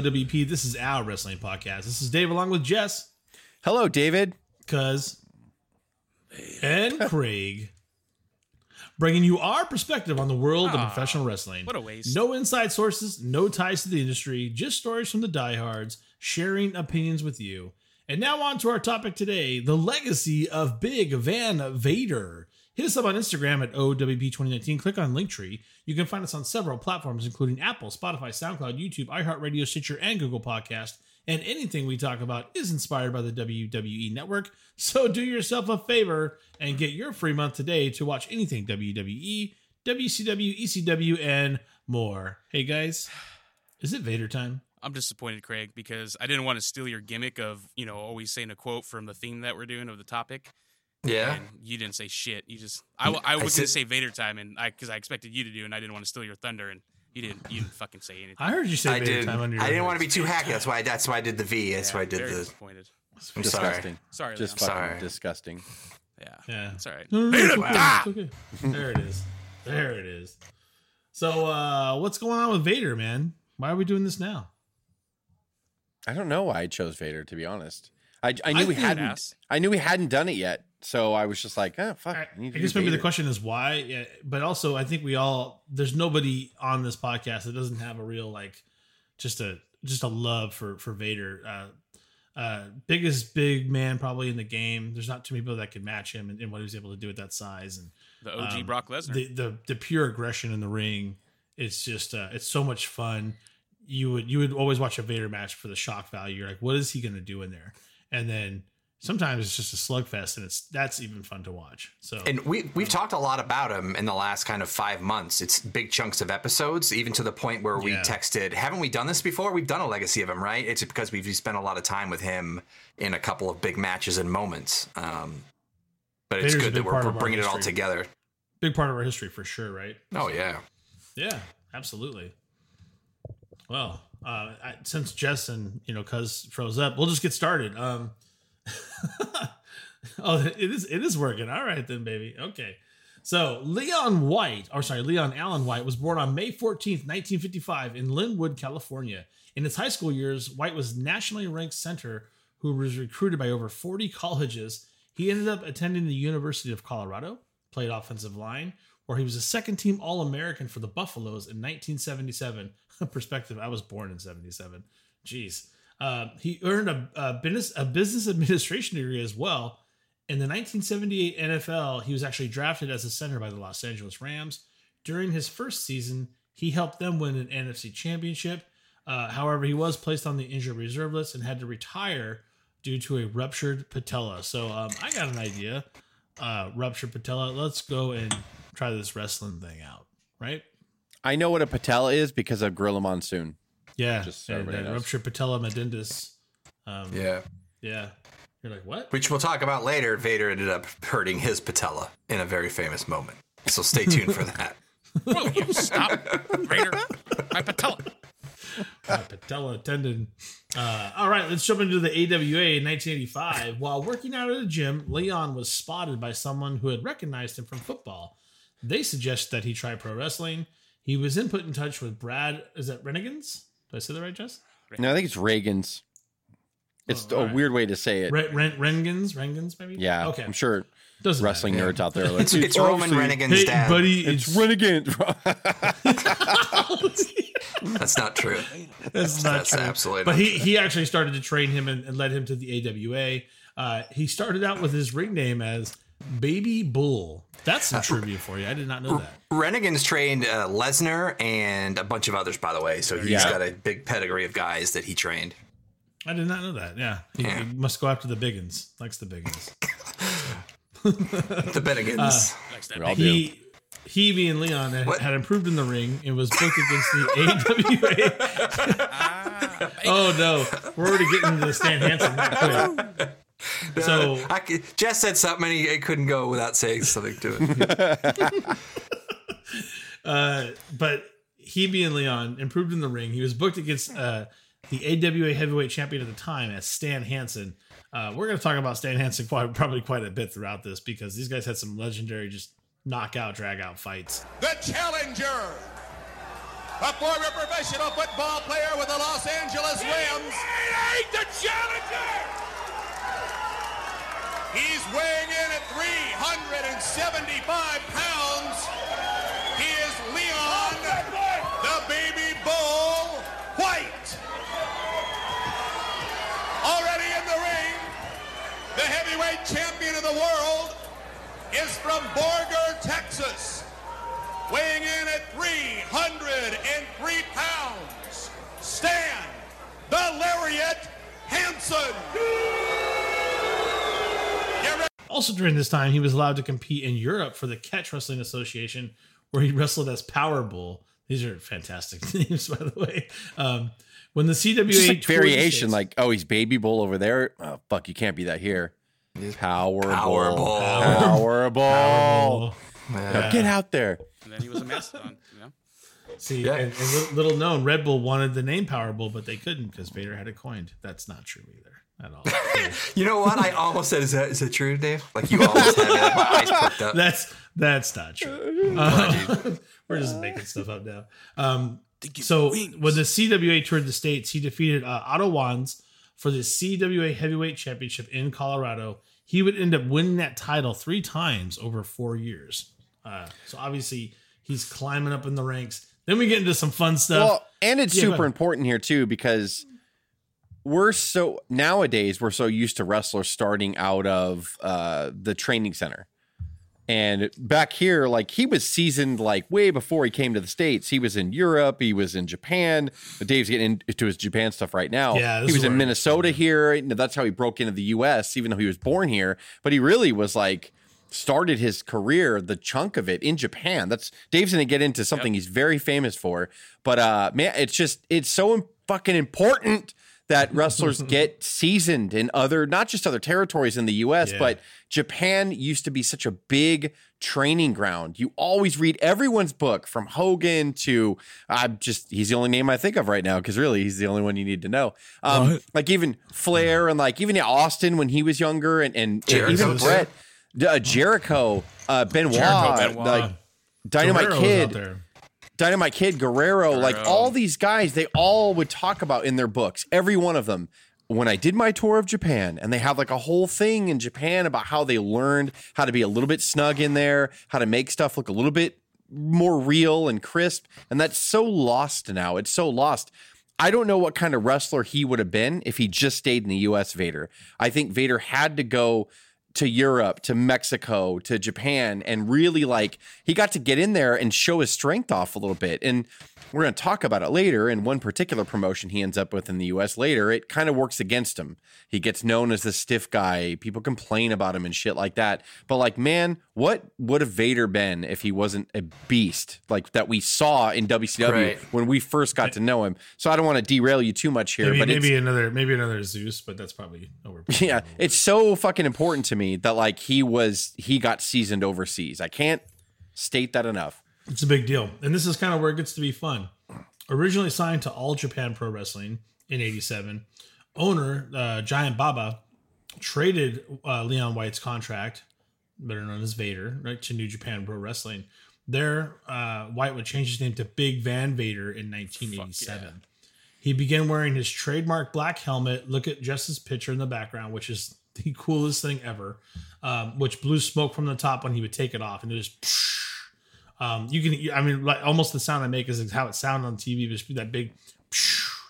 welcome to the OWP. This is our wrestling podcast. This is Dave along with Jess, Hello, David. Cuz, and Craig, bringing you our perspective on the world of professional wrestling. what a waste. No inside sources, no ties to the industry, just stories from the diehards, sharing opinions with you. And now on to our topic today: the legacy of Big Van Vader. Hit us up on Instagram at OWP2019. Click on Linktree. You can find us on several platforms, including Apple, Spotify, SoundCloud, YouTube, iHeartRadio, Stitcher, and Google Podcast. And anything we talk about is inspired by the WWE Network. So do yourself a favor and get your free month today to watch anything WWE, WCW, ECW, and more. Hey guys, is it Vader time? I'm disappointed, Craig, because I didn't want to steal your gimmick of, you know, always saying a quote from the theme that we're doing of the topic. Yeah. And you didn't say shit. You just, I, I was going said- to say Vader time, and I, because I expected you to do, and I didn't want to steal your thunder, and you didn't, you didn't fucking say anything. I heard you say I Vader did. time under your I didn't want to be too hacky. That's why. That's why I did the V. That's Yeah, why I did very the. disappointed. I'm disgusting. Sorry, Just Leon. fucking Sorry. disgusting. Yeah. Yeah. It's all right. No, no, no, it's okay, Ah! it's okay. There it is. There it is. So, uh, what's going on with Vader, man? Why are we doing this now? I don't know why I chose Vader to be honest. I, I knew I we hadn't. Ass. I knew we hadn't done it yet, so I was just like, oh fuck. I, I, need I guess do maybe the question is why, yeah, but also I think we all there's nobody on this podcast that doesn't have a real like just a just a love for for Vader. Uh, uh, biggest big man probably in the game. There's not too many people that can match him and, and what he was able to do at that size and The OG Um, Brock Lesnar. the, the the pure aggression in the ring. It's just uh, it's so much fun. You would you would always watch a Vader match for the shock value. You're like, what is he going to do in there? And then sometimes it's just a slugfest, and it's that's even fun to watch. So And we we've talked a lot about him in the last kind of five months. It's big chunks of episodes, even to the point where we Yeah. texted, "Haven't we done this before? We've done a legacy of him, right?" It's because we've spent a lot of time with him in a couple of big matches and moments. Um, but it's Vader's good that we're, we're bringing it all together. big part of our history for sure, right? Oh yeah. Yeah, absolutely. Well, uh, I, since Jess and you know Cuz froze up, we'll just get started. Um, oh, it is it is working. All right then, baby. Okay. So Leon White, or sorry, Leon Allen White, was born on May 14th, 1955, in Lynwood, California. In his high school years, White was nationally ranked center who was recruited by over 40 colleges. He ended up attending the University of Colorado, played offensive line, where he was a second team All American for the Buffaloes in 1977. Perspective, I was born in 77. Jeez. Uh, he earned a, a, business, a business administration degree as well. In the 1978 NFL, he was actually drafted as a center by the Los Angeles Rams. During his first season, he helped them win an NFC championship. Uh, however, he was placed on the injured reserve list and had to retire due to a ruptured patella. So um, I got an idea. Uh, ruptured patella. Let's go and try this wrestling thing out, right? I know what a patella is because of Gorilla Monsoon. Yeah, Just so yeah, everybody that ruptured patella medindus. Um, Yeah. yeah. You're like, what? Which we'll talk about later. Vader ended up hurting his patella in a very famous moment. So stay tuned for that. Will you stop, Vader? My patella. uh, patella tendon. Uh, all right, let's jump into the AWA in 1985. While working out at a gym, Leon was spotted by someone who had recognized him from football. They suggested that he try pro wrestling. He was then put in touch with Brad. Is that Renegans? Did I say that right, Jess? No, I think it's Reagan's. It's Oh, a alright. weird way to say it. Ren- Ren- Rengans? Rengans, maybe? yeah, Okay. I'm sure Doesn't wrestling matter. nerds out there like It's, it's "Oh, Roman see, Rennigan's Hey, dad. buddy, It's it's, Renegade. That's not true. That's not That's true. absolutely But not he he actually started to train him and, and led him to the AWA. Uh, he started out with his ring name as Baby Bull. That's some trivia for you. I did not know that. Rennigan's trained uh, Lesnar and a bunch of others, by the way. So he's Yeah. got a big pedigree of guys that he trained. I did not know that. Yeah, he, Yeah. he must go after the biggins. Likes the biggins. The Bennigan's. Likes that We all big- do. He he being Leon had, had improved in the ring and was booked against the AWA. Ah, oh no, we're already getting into the Stan Hansen that quick. So I could, Jess said something and he, he couldn't go without saying something to it. Uh, but he being Leon improved in the ring. He was booked against uh, the AWA heavyweight champion at the time as Stan Hansen. Uh, we're going to talk about Stan Hansen quite, probably quite a bit throughout this because these guys had some legendary just knockout, drag out fights. the challenger a former professional football player with the Los Angeles Rams. the challenger! He's weighing in at 375 pounds. He is Leon, the baby bull, White. Already in the ring, the heavyweight champion of the world is from Borger, Texas, weighing in at 303 pounds. Stan, the Lariat Hansen. Get ready. Also, during this time, he was allowed to compete in Europe for the Catch Wrestling Association, where he wrestled as Power Bull. These are fantastic names, by the way. Um, when the CWA Just like toured the variation, States- like oh, he's baby bull over there. Oh fuck, you can't be that here. Power, Power bull, bull. power bull. Power Bull. Now get out there. And then he was a mastodon. You know? See, Yeah. and, and little known, Red Bull wanted the name Power Bull, but they couldn't because Vader had it coined. That's not true either at all. You know what? I almost said, "Is that is that true, Dave?" Like you almost had me. My eyes perked up. that's that's not true. Uh, we're just making stuff up now. Um, so when the CWA toured the states, he defeated uh, Otto Wanz for the CWA Heavyweight Championship in Colorado. He would end up winning that title three times over four years. Uh, so obviously he's climbing up in the ranks. Then we get into some fun stuff. Well, and it's Yeah, super important here too because we're so nowadays we're so used to wrestlers starting out of uh, the training center. And back here, like he was seasoned like way before he came to the States. He was in Europe, he was in Japan. Dave's getting into his Japan stuff right now. Yeah, he was in Minnesota here. You know, That's how he broke into the US, even though he was born here. But he really was like started his career, the chunk of it in Japan. That's Dave's gonna get into something he's very famous for. But uh man, it's just it's so fucking important that wrestlers get seasoned in other not just other territories in the US, Yeah. but Japan used to be such a big training ground. You always read everyone's book from Hogan to I'm just he's the only name I think of right now because really he's the only one you need to know. Um, like even Flair and like even Austin when he was younger and and, even. Brett, uh, Jericho, uh, Benoit, Jericho, Benoit. like Dynamite Guerrero was out Kid, there. Dynamite Kid, Guerrero, like all these guys, they all would talk about in their books, every one of them. When I did my tour of Japan, and they have like a whole thing in Japan about how they learned how to be a little bit snug in there, how to make stuff look a little bit more real and crisp. And that's so lost now. It's so lost. I don't know what kind of wrestler he would have been if he just stayed in the US, Vader. I think Vader had to go to Europe, to Mexico, to Japan, and really like he got to get in there and show his strength off a little bit. And we're going to talk about it later. In one particular promotion he ends up with in the US later, it kind of works against him. He gets known as the stiff guy. People complain about him and shit like that. But like, man, what would have Vader been if he wasn't a beast like that we saw in WCW Right. when we first got to know him? So I don't want to derail you too much here, Maybe, but it's, maybe another maybe another Zeus, but that's probably over. yeah, it's so fucking important to me that like he was he got seasoned overseas. I can't state that enough. It's a big deal. And this is kind of where it gets to be fun. Originally signed to All Japan Pro Wrestling in 87, owner uh, Giant Baba traded uh, Leon White's contract, better known as Vader, right, to New Japan Pro Wrestling. There, uh, White would change his name to Big Van Vader in 1987. He began wearing his trademark black helmet. Look at just Jess's picture in the background, which is the coolest thing ever, um, which blew smoke from the top when he would take it off. And it just um, you can, I mean, like almost the sound I make is how it sounded on TV. Just that big,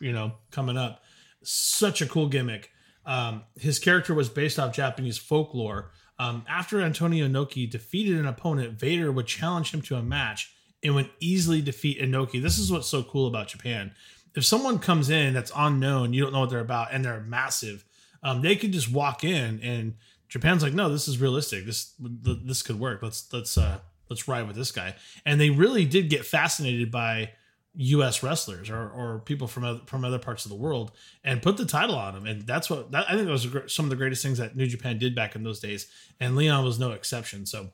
you know, coming up. Such a cool gimmick. Um, his character was based off Japanese folklore. Um, after Antonio Inoki defeated an opponent, Vader would challenge him to a match and would easily defeat Inoki. This is what's so cool about Japan. If someone comes in that's unknown, you don't know what they're about, and they're massive, um, they could just walk in and Japan's like, no, this is realistic. This this could work. Let's let's uh, let's ride with this guy. And they really did get fascinated by U.S. wrestlers or, or people from other, from other parts of the world and put the title on them. And that's what that, I think that was some of the greatest things that New Japan did back in those days. And Leon was no exception. So,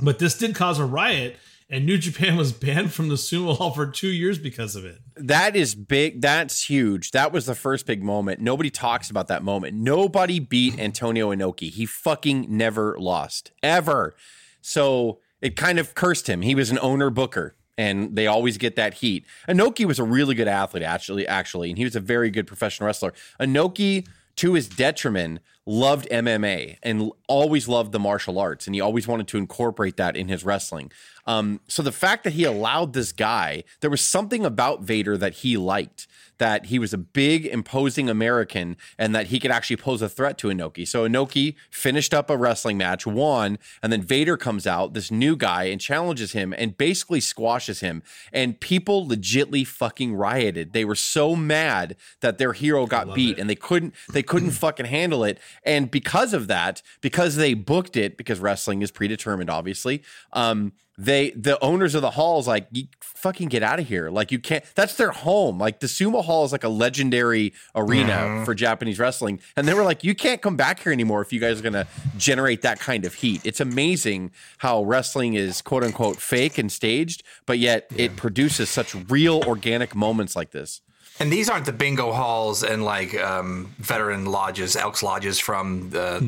but this did cause a riot, and New Japan was banned from the Sumo Hall for two years because of it. That is big. That's huge. That was the first big moment. Nobody talks about that moment. Nobody beat Antonio Inoki. He fucking never lost ever. So it kind of cursed him. He was an owner booker. and they always get that heat. Inoki was a really good athlete, actually, actually, and he was a very good professional wrestler. Inoki, to his detriment, loved MMA and always loved the martial arts, and he always wanted to incorporate that in his wrestling. Um, so the fact that he allowed this guy, there was something about Vader that he liked that he was a big, imposing American and that he could actually pose a threat to Inoki. So Inoki finished up a wrestling match, won, and then Vader comes out, this new guy, and challenges him and basically squashes him. And people legitly fucking rioted. They were so mad that their hero got beat it. and they couldn't they couldn't fucking handle it. And because of that, because they booked it, because wrestling is predetermined, obviously, um, they the owners of the halls like you fucking get out of here. Like you can't that's their home. Like the sumo hall is like a legendary arena for japanese wrestling. And they were like you can't come back here anymore if you guys are going to generate that kind of heat. It's amazing how wrestling is quote unquote fake and staged but yet it produces such real organic moments like this And these aren't the bingo halls and like um, veteran lodges, Elks lodges from the,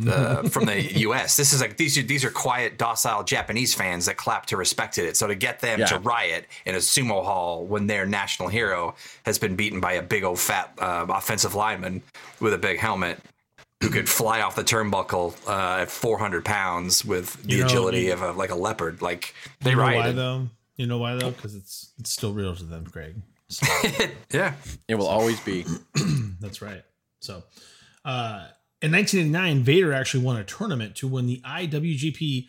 the from the U.S. This is like these are these are quiet, docile Japanese fans that clap to respected it. So to get them to riot in a sumo hall when their national hero has been beaten by a big old fat uh, offensive lineman with a big helmet who could fly off the turnbuckle uh, at 400 pounds with the You know, agility you- of a, like a leopard. Like they You know why though? You know why though? Because it's it's still real to them, Craig. So, yeah. it will always be that's right. So, uh, in 1989, Vader actually won a tournament to win the IWGP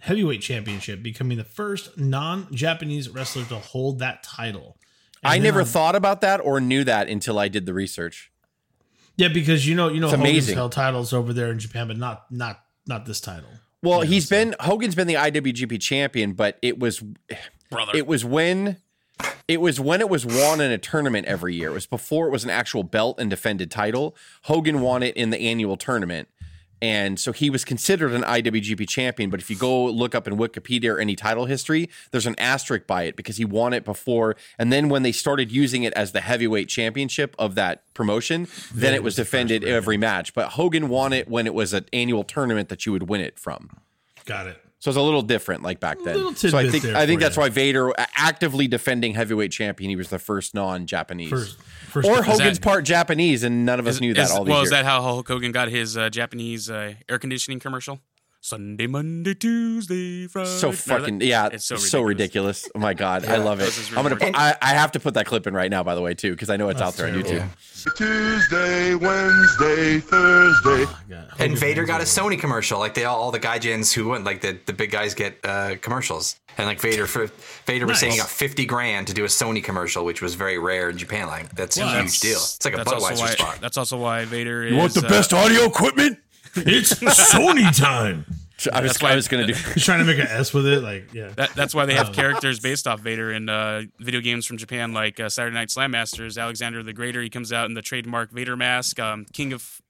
Heavyweight Championship, becoming the first non-Japanese wrestler to hold that title. And i never on- thought about that or knew that until i did the research Yeah, because you know, you know, It's Hogan's amazing. held titles over there in Japan, but not not not this title. Well, Yeah, he's so- been Hogan's been the IWGP champion, but it was Brother. it was when it was when it was won in a tournament every year. It was before it was an actual belt and defended title. Hogan won it in the annual tournament. And so he was considered an IWGP champion, but if you go look up in Wikipedia or any title history, there's an asterisk by it because he won it before. And then when they started using it as the heavyweight championship of that promotion, then it was defended every match. But Hogan won it when it was an annual tournament that you would win it from. Got it. So it's a little different, like back then. So I think I think that's you. why Vader uh, actively defending heavyweight champion. He was the first non-Japanese, First, first or. Hogan's that- part Japanese, and none of us Is- knew that is- all these well, years. is that how Hulk Hogan got his uh, Japanese uh, air conditioning commercial? Sunday, Monday, Tuesday, Friday. so Remember fucking that? yeah, It's so, so ridiculous. Oh my god, I love it. this I'm gonna. Put, I, I have to put that clip in right now, by the way, too, because I know it's out there on. YouTube. Tuesday, Wednesday, Thursday. Yeah, And Vader got a. Sony commercial, like they all, all the gaijins who went, like the, the big guys get uh, commercials, and like Vader, for, Vader was saying he got fifty grand to do a Sony commercial, which was very rare in Japan. Like that's a Well, huge deal. It's like a that's also Budweiser why, spot. That's also why Vader is. uh, audio equipment? It's Sony time. I was, That's why- I was gonna do. He's trying to make an S with it, like yeah. That, that's why they have Um, characters based off Vader in uh, video games from Japan, like uh, Saturday Night Slam Masters. Alexander the Greater, he comes out in the trademark Vader mask. Um, King of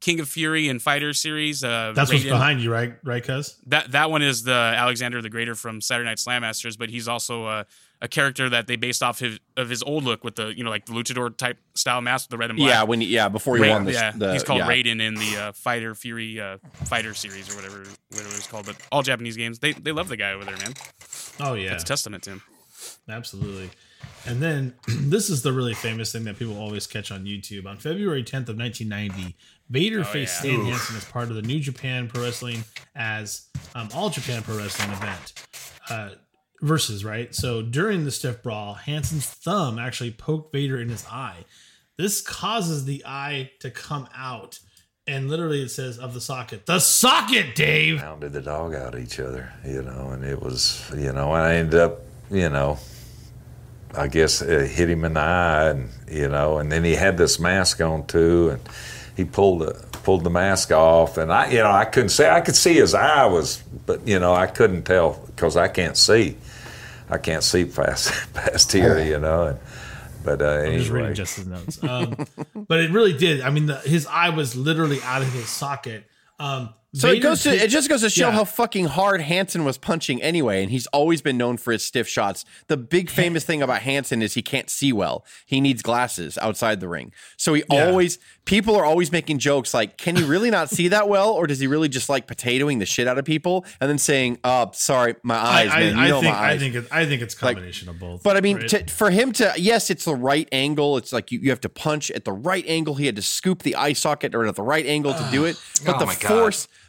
King of Fury and Fighter series. Uh, That's what's behind you, right? Right, Cuz? That that one is the Alexander the Greater from Saturday Night Slam Masters, but he's also uh, a character that they based off his, of his old look with the you know like the luchador type style mask with the red and black. Yeah, when he- yeah before he Ra- won this, yeah, the, he's called yeah. Raiden in the uh, Fighter Fury uh, Fighter series or whatever whatever it's called. But all Japanese games, they they love the guy over there, man. Oh yeah, it's testament to him. absolutely. And then this is the really famous thing that people always catch on YouTube. On February 10th of 1990, Vader faced yeah. Stan Hansen as part of the New Japan Pro Wrestling as um, All Japan Pro Wrestling event. Uh, versus right. So during the stiff brawl, Hansen's thumb actually poked Vader in his eye. This causes the eye to come out, and literally it says of the socket, the socket, Dave. pounded the dog out each other, you know, and it was, you know, and I ended up, you know, I guess it hit him in the eye, and you know, and then he had this mask on too, and he pulled the pulled the mask off, and I, you know, I couldn't see, I could see his eye was, but you know, I couldn't tell because I can't see, I can't see past past here, you know, and, but uh, I'm just reading Justin's notes. Um, but it really did. I mean, the, his eye was literally out of his socket. Um, So it goes to it just goes to show Yeah. how fucking hard Hansen was punching anyway, and he's always been known for his stiff shots. The big famous thing about Hansen is he can't see well. He needs glasses outside the ring. So he Yeah. always people are always making jokes like, "Can he really not see that well, or does he really just like potatoing the shit out of people?" And then saying, "Uh, sorry, my eyes, I, man. You I know think my I think it, I think it's a combination of both. But I mean, right? to, for him to, yes, it's the right angle. It's like you, you have to punch at the right angle. He had to scoop the eye socket or at the right angle to do it. But Oh the my God.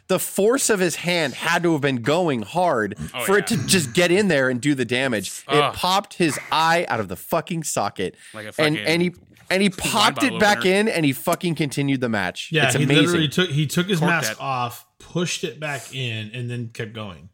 Force, the force of his hand had to have been going hard Oh, for it to just get in there and do the damage. Ugh. It popped his eye out of the fucking socket. Like a and, fucking and he and he popped it back opener. in and he fucking continued the match. yeah, it's he amazing. literally took he took his Corked mask that. off, pushed it back in, and then kept going.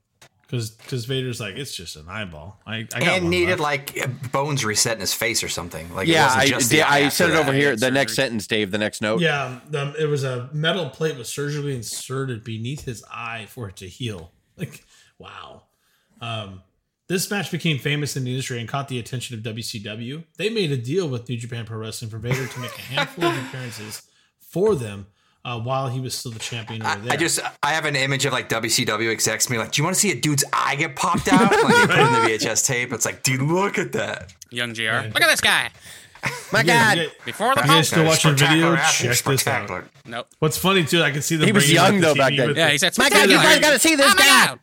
Because because Vader's like it's just an eyeball. I, I got and needed left. like bones reset in his face or something. Like it yeah, wasn't I, just the did, I said it over here. Yeah, The next sentence, Dave. The next note. Yeah, um, it was a metal plate was surgically inserted beneath his eye for it to heal. Like, wow. Um, this match became famous in the industry and caught the attention of WCW. They made a deal with New Japan Pro Wrestling for Vader to make a handful of appearances for them uh, while he was still the champion over there. I just I have an image of like WCW execs being like, "Do you want to see a dude's eye get popped out?" Like they put in the VHS tape. It's like, dude, look at that. Young JR. Look at this guy. My Yeah, God. yeah. Before the You guys still watching video? Check this out. Nope. What's funny too, I can see them. He was young, though, TV back then. Yeah, he said, My God, you guys got to see this my guy. God.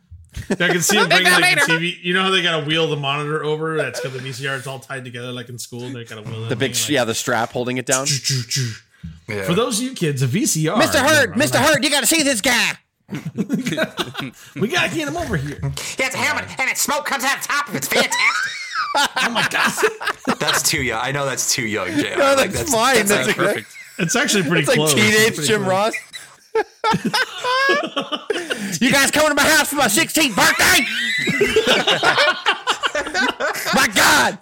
I can see them bringing like the TV. You know how they got to wheel the monitor over? That's got the VCR. It's all tied together like in school. They got to wheel it. The big, yeah, the strap holding it down. Yeah. For those of you kids, a VCR. Mr. Herd, Yeah, Mr. Herd, you got to see this guy. we gotta get him over here. He has a helmet and its smoke comes out of the top of it. It's fantastic. Oh my god, that's too young. I know that's too young, Jay. No, that's fine. That's, That's a- perfect. it's actually pretty It's like close. teenage It's Jim close. Ross. you guys coming to my house for my 16th birthday? My God.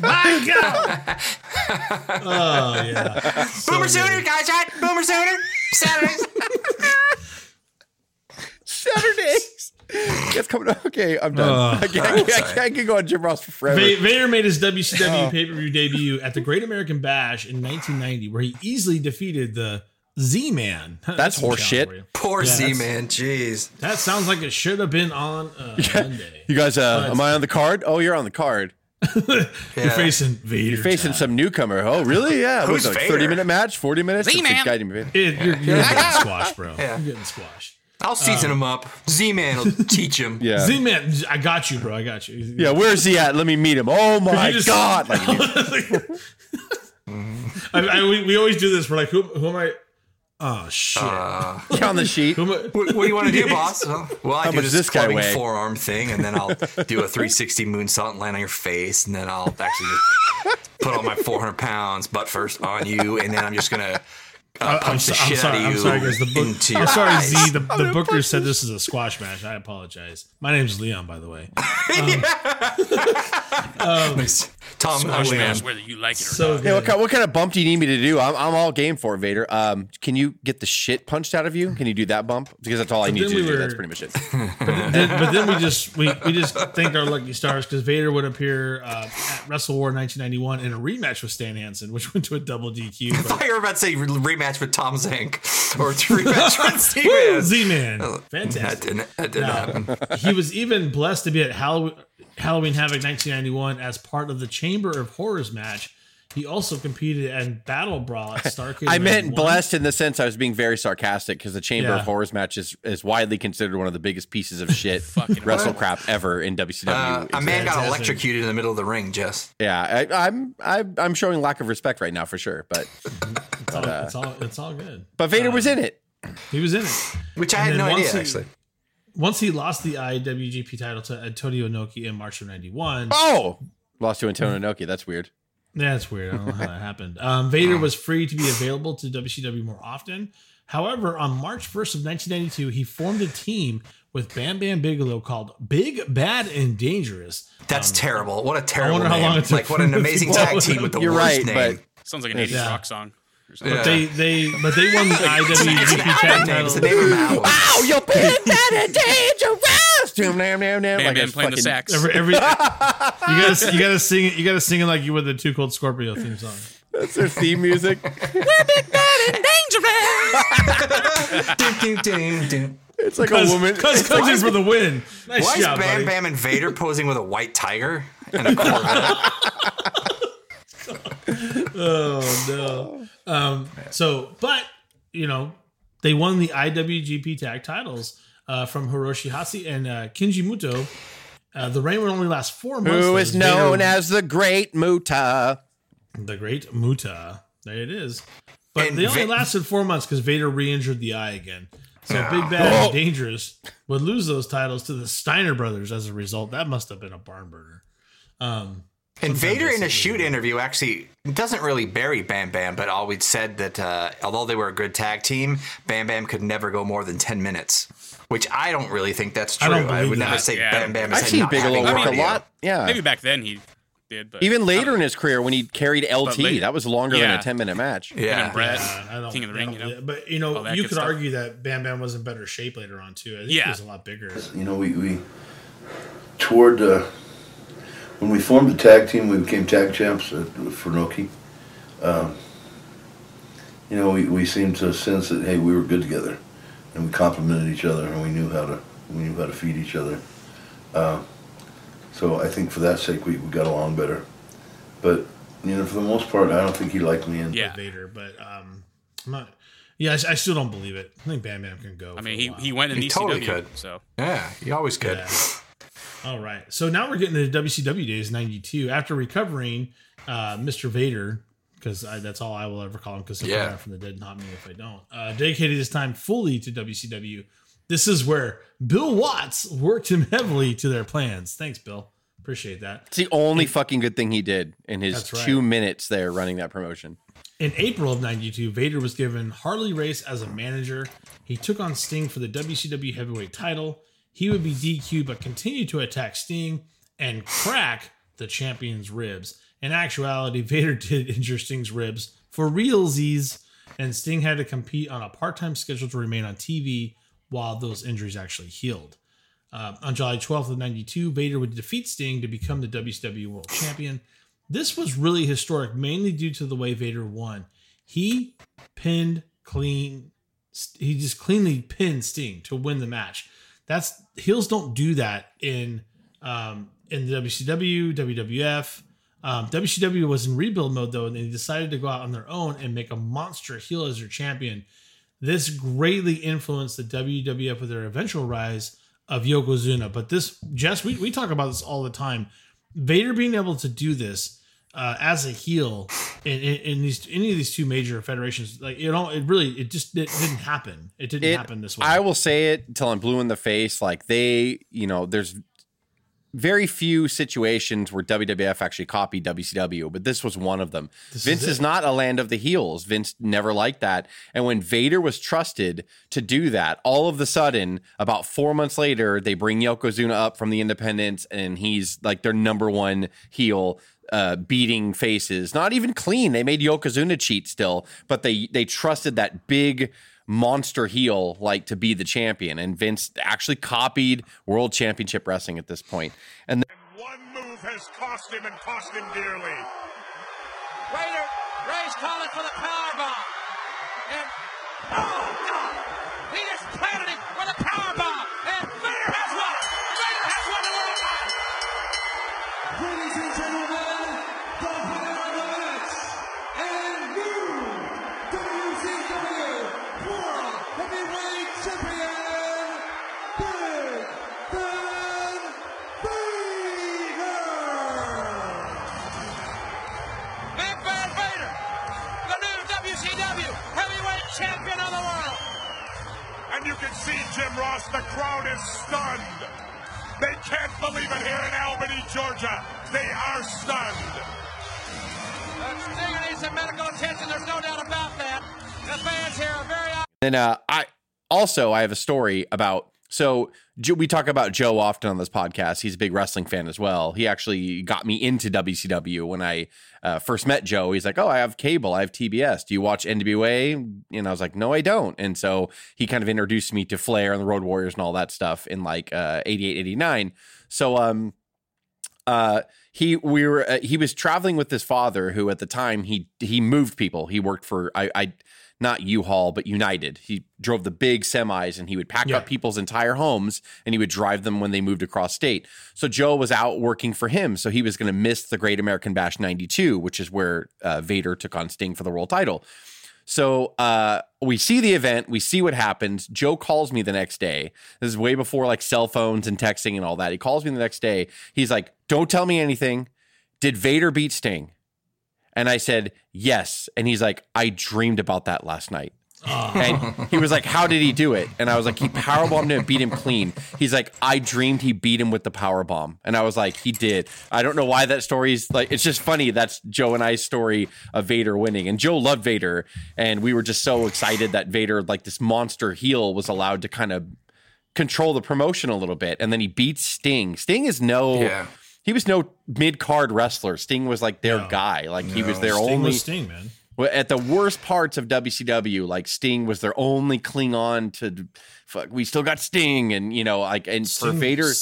My god. oh yeah. Boomer Sooner, guys, right? Boomer Sooner. Saturdays. Saturdays. Yes, coming. Okay, I'm done. Oh, I, can't, I, can't, I can go on Jim Ross for forever. Va- Vader made his WCW Oh. pay per view debut at the Great American Bash in 1990, where he easily defeated the Z Man. That's some horse challenge shit. for you. Poor Yeah, Z Man. Jeez. That sounds like it should have been on uh, Monday. You guys, uh, But- am I on the card? Oh, you're on the card. You're facing Vader. You're facing time. some newcomer. Oh, really? Yeah. Who's it, like Vader? 30 minute match? 40 minutes? Z-Man. It's a guy named Vader. It, you're, you're getting squashed, bro. Yeah. You're getting squashed. I'll season him up. Z man will teach him. Yeah. Z Man, I got you, bro. I got you. Yeah, where's he at? Let me meet him. Oh my just- God. Like, I, I, we, we always do this. We're like, who, who am I? Oh shit. you're on the sheet. who am I? What, what do you want to do, boss? Well, well, I How do much this, does this guy clubbing weigh? forearm thing, and then I'll do a 360 moonsault and land on your face, and then I'll actually just put all my 400 pounds butt first on you, and then I'm just gonna uh, punch so- the shit sorry, out of I'm you sorry, guys. The book, into your I'm sorry, eyes. Z. The, the booker said this is a squash match. I apologize. My name's Leon, by the way. Tom, I Squash win. match, whether you like it or So not. Hey, what, kind, what kind of bump do you need me to do? I'm, I'm all game for it, Vader. Um, can you get the shit punched out of you? Can you do that bump? Because that's all I need to we do. were- That's pretty much it. Then- but then we just we, we just thanked our lucky stars because Vader would appear uh, at Wrestle War 1991 in a rematch with Stan Hansen, which went to a double DQ. I But thought you were about to say rematch with Tom Zenk or to rematch with Steve. Z Man, That fantastic. didn't, that didn't happen. he was even blessed to be at Halloween, Halloween Havoc 1991 as part of the Chamber of Horrors match. He also competed in Battle Brawl at Starcade. I meant 91. blessed in the sense I was being very sarcastic because the Chamber Yeah. of Horrors match is, is widely considered one of the biggest pieces of shit Fucking wrestle crap ever in WCW. Uh, a man got electrocuted in the middle of the ring, Jess. yeah, I, am I'm I, I'm showing lack of respect right now for sure. But It's all, it's all, it's all good. but Vader was in it. He was in it. Which I And had no idea, he- actually. Once he lost the IWGP title to Antonio Inoki in March of 91. Oh, lost to Antonio Inoki. That's weird. That's weird. I don't know how that happened. Um, Vader was free to be available to WCW more often. However, on March 1st of 1992, he formed a team with Bam Bam Bigelow called Big Bad and Dangerous. That's terrible. What a terrible wonder how name. long it took like what an for them to amazing tag team with the You're worst right, name. Sounds like an 80s Yeah. rock song. Or something. They they but they won the It's an IWGP album tag name. It's the name of an. Oh, you're big bad and dangerous. Damn, damn, damn, damn. Bam Like Bam a playing the fucking- sax. Every, every you gotta you gotta sing it you gotta sing it like you would the Two Cold Scorpio theme song. That's their theme music. Dangerous. Ding, ding, ding, ding. It's like a woman. Cuz comes in for the win. Nice Why is Bam buddy. Bam and Vader posing with a white tiger and a Corvette? Oh no. Um, so, but you know, they won the IWGP Tag Titles uh, from Hiroshi Hase and uh, Keiji Muto. Uh, the reign would only last four months. Who though, is known as the Great Muta? the Great Muta? There it is. But And they only Va- lasted four months because Vader re-injured the eye again. So Yeah. Big Bad and Dangerous would lose those titles to the Steiner brothers as a result. That must have been a barn burner. Um, And Sometimes Vader in a shoot interview actually doesn't really bury Bam Bam, but always said that uh, although they were a good tag team, Bam Bam could never go more than 10 minutes, which I don't really think that's I true. don't I, believe would never say Yeah, Bam don't- Bam I've is seen not Bigelow having work a lot. Yeah. Maybe back then he did, but Even later in his career, when he carried LT, late- that was longer than a 10 minute match. Yeah. Brett, Yeah, I don't, King of the I Ring, don't you know. But you know, you could stuff. argue that Bam Bam was in better shape later on too. I think Yeah. he was a lot bigger. You know, we, we toward uh, when we formed the tag team, we became tag champs at, for Noki. Um, you know, we, we seemed to sense that hey, we were good together, and we complimented each other, and we knew how to we knew how to feed each other. Uh, so I think for that sake, we, we got along better. But you know, for the most part, I don't think he liked me. And Yeah. Vader, but um, I'm not. Yeah, I, I still don't believe it. I think Bam Bam can go. I mean, he, while. he went in He ECW, totally could. so Yeah, he always could. Yeah. All right. So now we're getting to WCW days, 92. After recovering uh, Mr. Vader, because that's all I will ever call him, because he'll Yeah. from the dead, not me if I don't, uh, dedicated his time fully to WCW. This is where Bill Watts worked him heavily to their plans. Thanks, Bill. Appreciate that. It's the only fucking good thing he did in his right. two minutes there running that promotion. In April of 92, Vader was given Harley Race as a manager. He took on Sting for the WCW heavyweight title. He would be DQ'd but continued to attack Sting and crack the champion's ribs. In actuality, Vader did injure Sting's ribs for realsies, and Sting had to compete on a part time schedule to remain on TV while those injuries actually healed. Uh, on July 12th of 92, Vader would defeat Sting to become the WCW World Champion. This was really historic, mainly due to the way Vader won. He pinned clean, he just cleanly pinned Sting to win the match. That's heels don't do that in um, in the WCW, WWF. Um, WCW was in rebuild mode though, and they decided to go out on their own and make a monster heel as their champion. This greatly influenced the WWF with their eventual rise of Yokozuna. But this, Jess, we, we talk about this all the time. Vader being able to do this uh, as a heel in, in, in these any of these two major federations, like you know, it really it just it didn't happen. It didn't It- happen this way. I will say it until I'm blue in the face. Like they, you know, there's very few situations where WWF actually copied WCW, but this was one of them. This Vince is is, not a land of the heels. Vince never liked that. And when Vader was trusted to do that, all of a sudden, about four months later, they bring Yokozuna up from the independents, and he's like their number one heel. Uh, beating faces, not even clean. They made Yokozuna cheat still, but they they trusted that big monster heel like to be the champion. And Vince actually copied World Championship Wrestling at this point. And One move has cost him and cost him dearly. Raider, Ray's calling for the power bomb. And oh God, he just planted Jim Ross, the crowd is stunned. They can't believe it here in Albany, Georgia. They are stunned. Stinger needs some medical attention. There's no doubt about that. The fans here are very. then uh, I also I have a story about. So we talk about Joe often on this podcast. He's a big wrestling fan as well. He actually got me into WCW when I uh, first met Joe. He's like, "Oh, I have cable. I have TBS. Do you watch NWA?" And I was like, "No, I don't." And so he kind of introduced me to Flair and the Road Warriors and all that stuff in like uh, 88, 89. So um, uh he we were uh, he was traveling with his father who at the time he he moved people he worked for i i not U-Haul, but United. He drove the big semis and he would pack Yeah. up people's entire homes and he would drive them when they moved across state. So Joe was out working for him. So he was going to miss the Great American Bash 92, which is where uh, Vader took on Sting for the world title. So uh, we see the event, we see what happens. Joe calls me the next day. This is way before like cell phones and texting and all that. He calls me the next day. He's like, "Don't tell me anything. Did Vader beat Sting?" And I said, "Yes." And he's like, "I dreamed about that last night." Oh. And he was like, "How did he do it?" And I was like, "He powerbombed him and beat him clean." He's like, "I dreamed he beat him with the power bomb," and I was like, "He did." I don't know why that story's like. It's just funny. That's Joe and I's story of Vader winning, and Joe loved Vader, and we were just so excited that Vader, like this monster heel, was allowed to kind of control the promotion a little bit, and then he beats Sting. Sting is no. Yeah. He was no mid card wrestler. Sting was like their No. guy. Like he was their Sting only was Sting, man. at the worst parts of WCW, like Sting was their only Klingon to fuck. We still got Sting, and you know, like, and for Vader,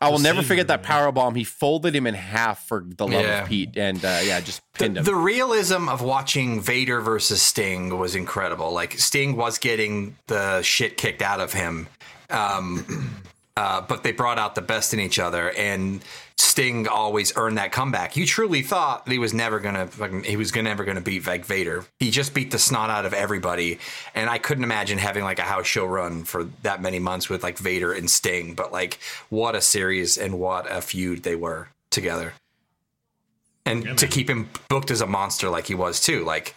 I will never forget that power bomb. He folded him in half for the love Yeah. of Pete, and uh, yeah, just The, pinned him. the realism of watching Vader versus Sting was incredible. Like Sting was getting the shit kicked out of him, um, uh, but they brought out the best in each other, and Sting always earned that comeback. You truly thought he was never gonna, fucking- he was gonna, never gonna beat like Vader. He just beat the snot out of everybody, and I couldn't imagine having like a house show run for that many months with like Vader and Sting. But like, what a series and what a feud they were together and to keep him booked as a monster like he was too like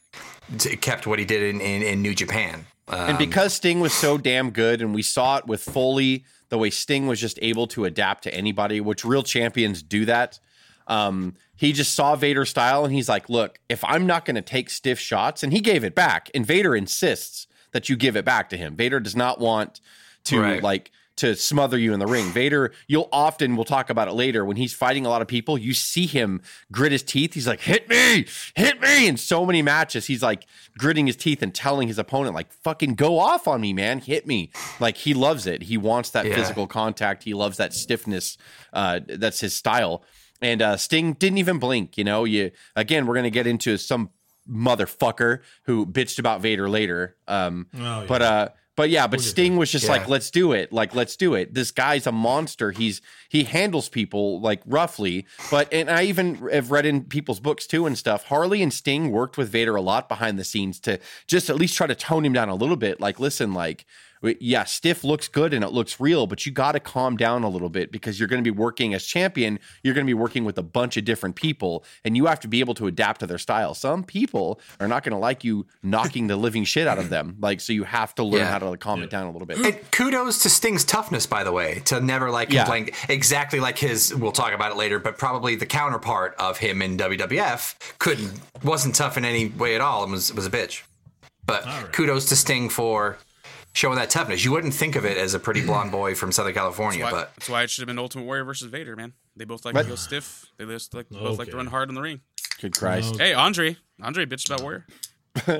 t- kept what he did in, in, in new japan um, and because Sting was so damn good, and we saw it with Foley, the way Sting was just able to adapt to anybody, which real champions do that. Um, he just saw Vader's style, and he's like, "Look, if I'm not going to take stiff shots," and he gave it back, and Vader insists that you give it back to him. Vader does not want to Right. like to smother you in the ring. Vader, you'll often we'll talk about it later when he's fighting a lot of people, you see him grit his teeth. He's like, "Hit me. Hit me." In so many matches, he's like gritting his teeth and telling his opponent like, "Fucking go off on me, man. Hit me." Like he loves it. He wants that Yeah. physical contact. He loves that stiffness. Uh that's his style. And uh Sting didn't even blink, you know. You again, we're going to get into some motherfucker who bitched about Vader later. Um Oh, yeah. but uh but yeah, but Sting was just Yeah. like, let's do it. Like, let's do it. This guy's a monster. He's he handles people like roughly, but and I even have read in people's books too and stuff. Harley and Sting worked with Vader a lot behind the scenes to just at least try to tone him down a little bit. Like, listen, like yeah, stiff looks good and it looks real, but you got to calm down a little bit because you're going to be working as champion. You're going to be working with a bunch of different people, and you have to be able to adapt to their style. Some people are not going to like you knocking the living shit out of them, like so. You have to learn Yeah. how to calm it down a little bit. and kudos to sting's toughness by the way to never like Yeah. complain exactly like his we'll talk about it later but probably the counterpart of him in wwf couldn't wasn't tough in any way at all and was, was a bitch but kudos to sting for showing that toughness you wouldn't think of it as a pretty blonde boy from southern california That's why, but that's why it should have been Ultimate Warrior versus Vader, man. They both like But- to go stiff. They just like both like to run hard in the ring. Good Christ! Hey, Andre, Andre bitched about Warrior.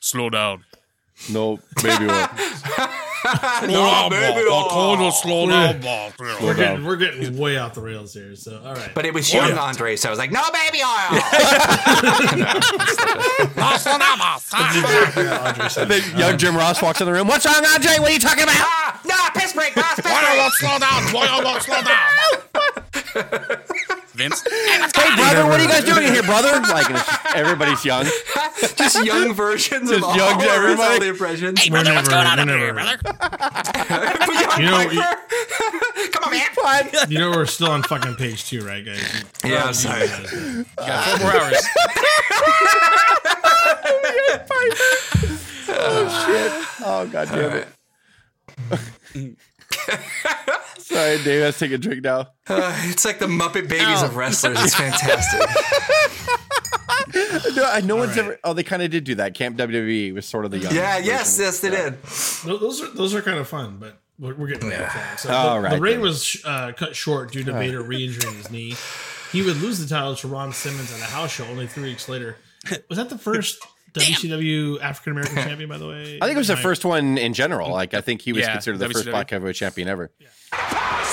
Slow down. No, baby, what? Slow down, boss. I told you slow down, boss. We're getting we're getting way off the rails here. So all right. but it was oh, young andre so i was like no baby oil Slow down, boss. Yeah, Then young Jim Ross walks in the room. What's wrong, Andre? What are you talking about? ah, no piss break boss piss Why break. won't slow down? Why won't slow down? Vince, hey, let's go. Hey, brother, what are you guys doing in here, brother? Like, and it's- everybody's young. just young versions of Just all, young to all everybody. the impressions Hey, brother, what's We're going on up never- here, we're brother? You know, Piper. come on man You know we're still on fucking page two, right, guys? Yeah, I'm sorry. You got four more hours. Oh shit! Oh god damn it. Sorry, Dave. Let's take a drink now. Uh, it's like the Muppet Babies of wrestlers. It's fantastic. No, no one's ever. Oh, they kind of did do that. Camp WWE was sort of the young. yeah, version. yes, yes, they did. Those are those are kind of fun, but we're, we're getting off track. So All the, right, the reign was uh, cut short due to Vader re-injuring his knee. He would lose the title to Ron Simmons at a house show only three weeks later. Was that the first WCW African American champion? By the way, I think it was the first one in general. Like, I think he was Yeah, considered the first black heavyweight champion ever. Power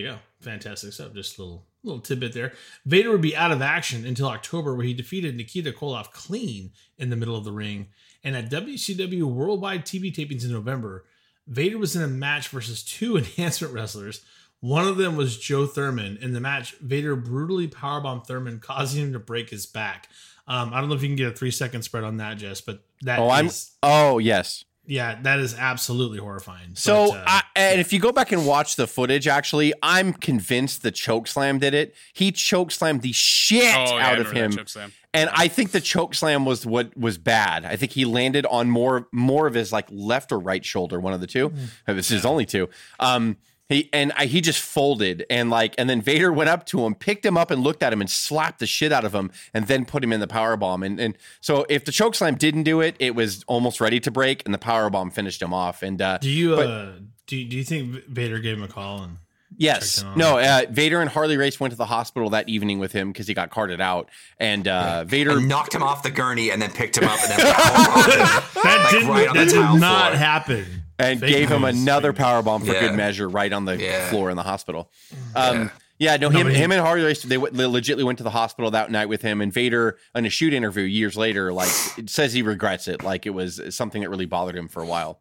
you go. Fantastic stuff. Just a little little tidbit there. Vader would be out of action until October, where he defeated Nikita Koloff clean in the middle of the ring. And at WCW Worldwide TV tapings in November, Vader was in a match versus two enhancement wrestlers. One of them was Joe Thurman. In the match, Vader brutally powerbombed Thurman, causing him to break his back. Um, I don't know if you can get a three second spread on that, Jess, but that Oh, I'm. Oh, yes. Yeah, that is absolutely horrifying. So, But, uh, I, and if you go back and watch the footage, actually, I'm convinced the choke slam did it. He choke slammed the shit Oh, yeah, out of him, chokeslam. and I think the choke slam was what was bad. I think he landed on more more of his like left or right shoulder, one of the two. Mm-hmm. This is only two. Um, he and I, he just folded and like, and then Vader went up to him, picked him up, and looked at him and slapped the shit out of him, and then put him in the power bomb. And and so if the choke slam didn't do it, it was almost ready to break, and the power bomb finished him off. And uh, do you but- uh, do do you think Vader gave him a call and Yes. checked in on No, uh, Vader and Harley Race went to the hospital that evening with him because he got carted out. And uh, Vader. And knocked him off the gurney and then picked him up and then powerbombed him, that like, didn't right that did not floor. happen. And Fake gave him news. another power bomb for Yeah. good measure right on the Yeah. floor in the hospital. Um, yeah. no, No, him, but he- him and Harley Race, they, w- they legitimately went to the hospital that night with him. And Vader, in a shoot interview years later, like it says he regrets it. Like it was something that really bothered him for a while.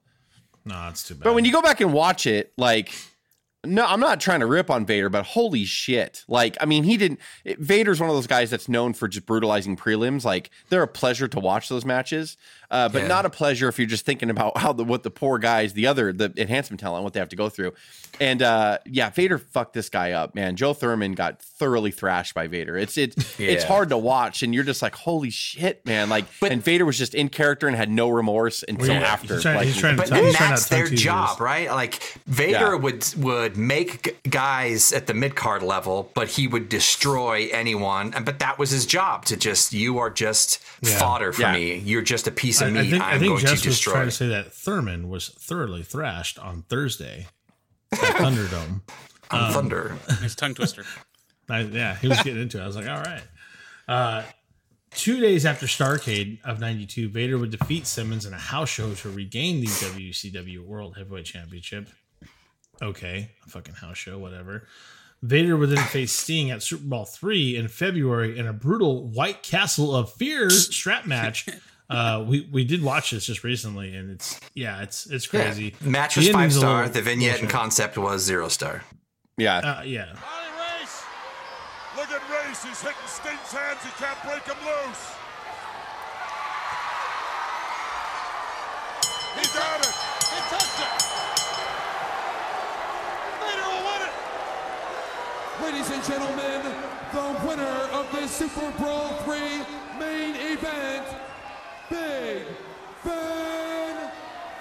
No, it's too bad. But when you go back and watch it, like, no, I'm not trying to rip on Vader, but holy shit. Like, I mean, he didn't. it- Vader's one of those guys that's known for just brutalizing prelims. Like, they're a pleasure to watch those matches, uh, but Yeah. not a pleasure if you're just thinking about how the what the poor guys, the other, the enhancement talent, what they have to go through. And uh, yeah, Vader fucked this guy up, man. Joe Thurman got thoroughly thrashed by Vader. It's it's it's hard to watch, and you're just like, holy shit, man. Like, But- and Vader was just in character and had no remorse until yeah, after. he's trying- like, he's trying to But He's and trying that's to their job, right? Like Vader Yeah. would would make g- guys at the mid card level, but he would destroy anyone. And but that was his job to just you are just Yeah. fodder for Yeah. me. You're just a piece of I meat. think, I'm I think going Jess to was trying to say that Thurman was thoroughly thrashed on Thursday at Thunderdome. I'm Um, thunder. His tongue twister. I, yeah, he was getting into it. I was like, all right. Uh, two days after Starrcade of 92, Vader would defeat Simmons in a house show to regain the WCW World Heavyweight Championship. Okay, a fucking house show, whatever. Vader would then face Sting at Super Brawl three in February in a brutal White Castle of Fear strap match. Uh, we we did watch this just recently, and it's yeah, it's it's Yeah. crazy. Match was five star. The vignette and concept was zero star. yeah. Uh, yeah, Race. Look at Race. He's hitting Sting's hands. He can't break him loose. He got it. He touched it. Vader will win it. Ladies and gentlemen, the winner of this Super Brawl 3 main event, Big Van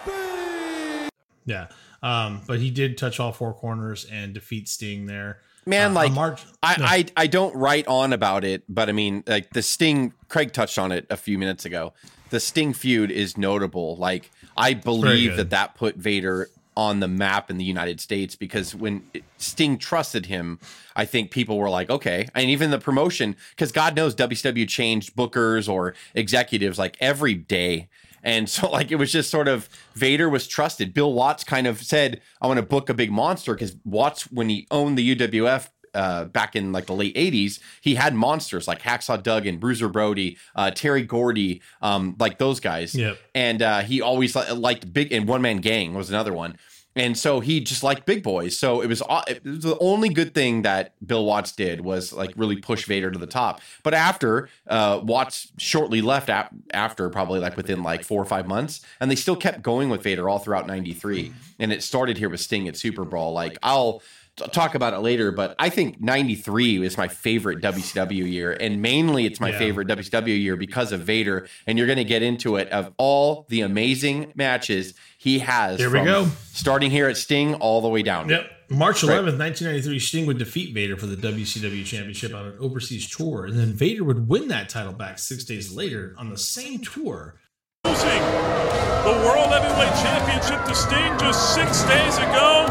Big. yeah. Um, but he did touch all four corners and defeat Sting there. Man, Uh, like on March, I, no. I I don't write on about it, but I mean, like the Sting. Craig touched on it a few minutes ago. The Sting feud is notable. Like I believe that that put Vader on the map in the United States because when Sting trusted him, I think people were like, okay, and even the promotion because God knows WCW changed bookers or executives like every day. And so, like, it was just sort of Vader was trusted. Bill Watts kind of said, I want to book a big monster because Watts, when he owned the UWF uh, back in like the late 80s, he had monsters like Hacksaw Duggan, Bruiser Brody, uh, Terry Gordy, um, like those guys. Yep. And uh, he always li- liked big, and One Man Gang was another one. And so he just liked big boys. So it was, aw- it was the only good thing that Bill Watts did was like really push Vader to the top. But after uh, Watts shortly left ap- after probably like within like four or five months, and they still kept going with Vader all throughout '93. And it started here with Sting at Super Brawl. Like I'll talk about it later, but I think '93 is my favorite WCW year, and mainly it's my Yeah. favorite WCW year because of Vader. And you're going to get into it of all the amazing matches he has. Here we go. Starting here at Sting all the way down. Yep. March 11th, 1993, Sting would defeat Vader for the WCW Championship on an overseas tour, and then Vader would win that title back six days later on the same tour. losing the World Heavyweight Championship to Sting just six days ago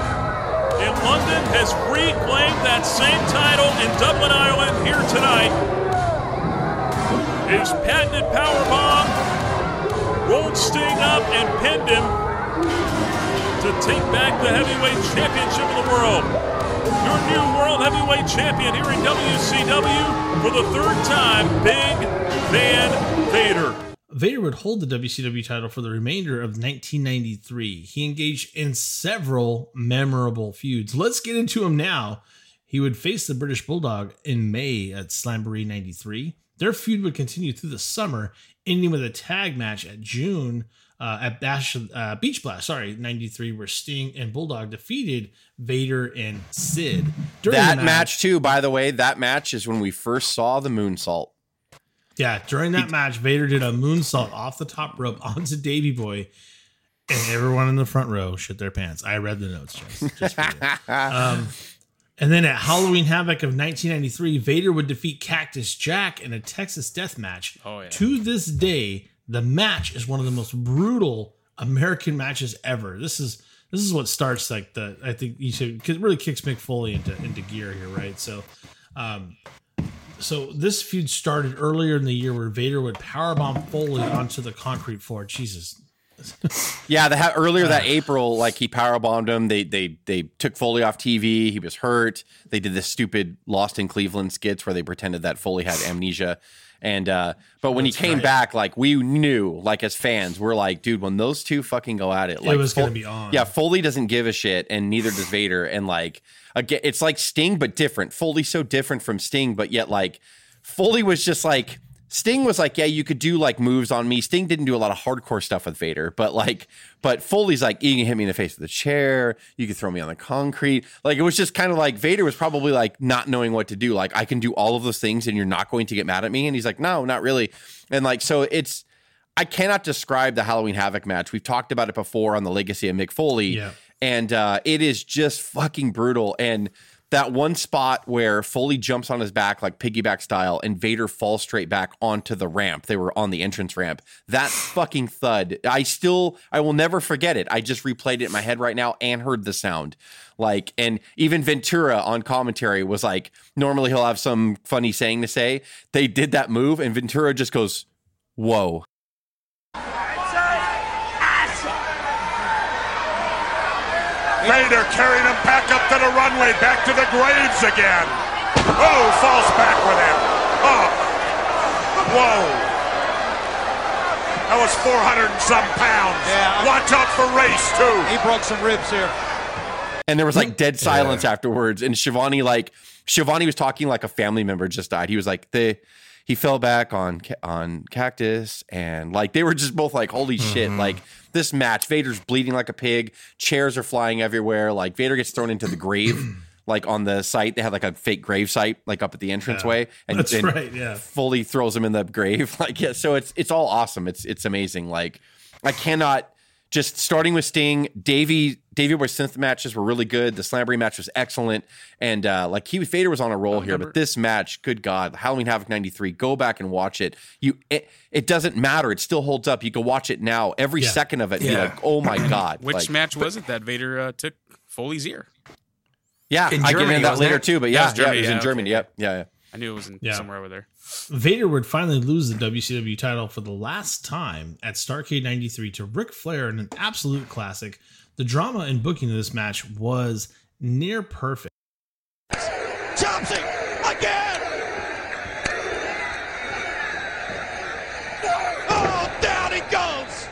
in London, has reclaimed that same title in Dublin, Ireland here tonight. His patented power bomb rolled Sting up and pinned him to to take back the heavyweight championship of the world. Your new world heavyweight champion here in WCW for the third time, Big Van Vader. Vader would hold the WCW title for the remainder of 1993. He engaged in several memorable feuds. Let's get into them now. He would face the British Bulldog in May at Slamboree 93. Their feud would continue through the summer, ending with a tag match at June uh, at Bash, uh, Beach Blast, sorry, 93, where Sting and Bulldog defeated Vader and Sid. During that the match too, by the way, that match is when we first saw the moonsault. Yeah, during that match, Vader did a moonsault off the top rope onto Davy Boy, and everyone in the front row shit their pants. I read the notes, just, just for you. Um, and then at Halloween Havoc of 1993, Vader would defeat Cactus Jack in a Texas death match. Oh, yeah. To this day, the match is one of the most brutal American matches ever. This is this is what starts like the I think you should because it really kicks Mick Foley into into gear here, right? So, um, so this feud started earlier in the year where Vader would powerbomb Foley onto the concrete floor. Jesus, Yeah, the, earlier that ah. April, like he power bombed him. They they they took Foley off TV. He was hurt. They did this stupid Lost in Cleveland skits where they pretended that Foley had amnesia. And uh but when he came right. back, like we knew, like as fans, we're like, dude, when those two fucking go at it, like it was gonna be on. Yeah, Foley doesn't give a shit, and neither does Vader. And like again, it's like Sting, but different. Foley's so different from Sting, but yet like Foley was just like Sting was like, yeah, you could do like moves on me. Sting didn't do a lot of hardcore stuff with Vader, but like, but Foley's like, you can hit me in the face with a chair. You can throw me on the concrete. Like, it was just kind of like Vader was probably like not knowing what to do. Like, I can do all of those things and you're not going to get mad at me. And he's like, no, not really. And like, so it's, I cannot describe the Halloween Havoc match. We've talked about it before on the Legacy of Mick Foley. Yeah. And uh, it is just fucking brutal. And that one spot where Foley jumps on his back like piggyback style and Vader falls straight back onto the ramp. They were on the entrance ramp. That fucking thud. I still I will never forget it. I just replayed it in my head right now and heard the sound. Like and even Ventura on commentary was like normally he'll have some funny saying to say. They did that move and Ventura just goes, "Whoa." Vader carrying him back up to the runway, back to the graves again. Oh, falls back with him. Oh, whoa. That was 400 and some pounds. Yeah. Watch out for race, too. He broke some ribs here. And there was like dead silence afterwards. And Schiavone, like Schiavone was talking like a family member just died. He was like the he fell back on on cactus, and like they were just both like, holy shit! Mm-hmm. Like this match, Vader's bleeding like a pig. Chairs are flying everywhere. Like Vader gets thrown into the grave. Like on the site, they had like a fake grave site, like up at the entranceway, and That's and right, yeah. Foley throws him in the grave. Like yeah, so it's it's all awesome. It's it's amazing. Like I cannot just starting with Sting, Davey Davey Boy Smith matches were really good. The Slamboree match was excellent, and uh, like he Vader was on a roll here. But this match, good God, Halloween Havoc '93. Go back and watch it. You it, it doesn't matter. It still holds up. You can watch it now. Every Yeah. second of it, you're Yeah. like, oh my God. Which Like, match was it that Vader uh, took Foley's ear? Yeah, In I get into that later it? too. But That yeah, was yeah, Germany, it was yeah, in okay. Germany. Yep, yeah, yeah. I knew it was in Yeah. somewhere over there. Vader would finally lose the WCW title for the last time at Starrcade 93 to Ric Flair in an absolute classic. The drama and booking of this match was near perfect. Chopsy again. Oh, down he goes.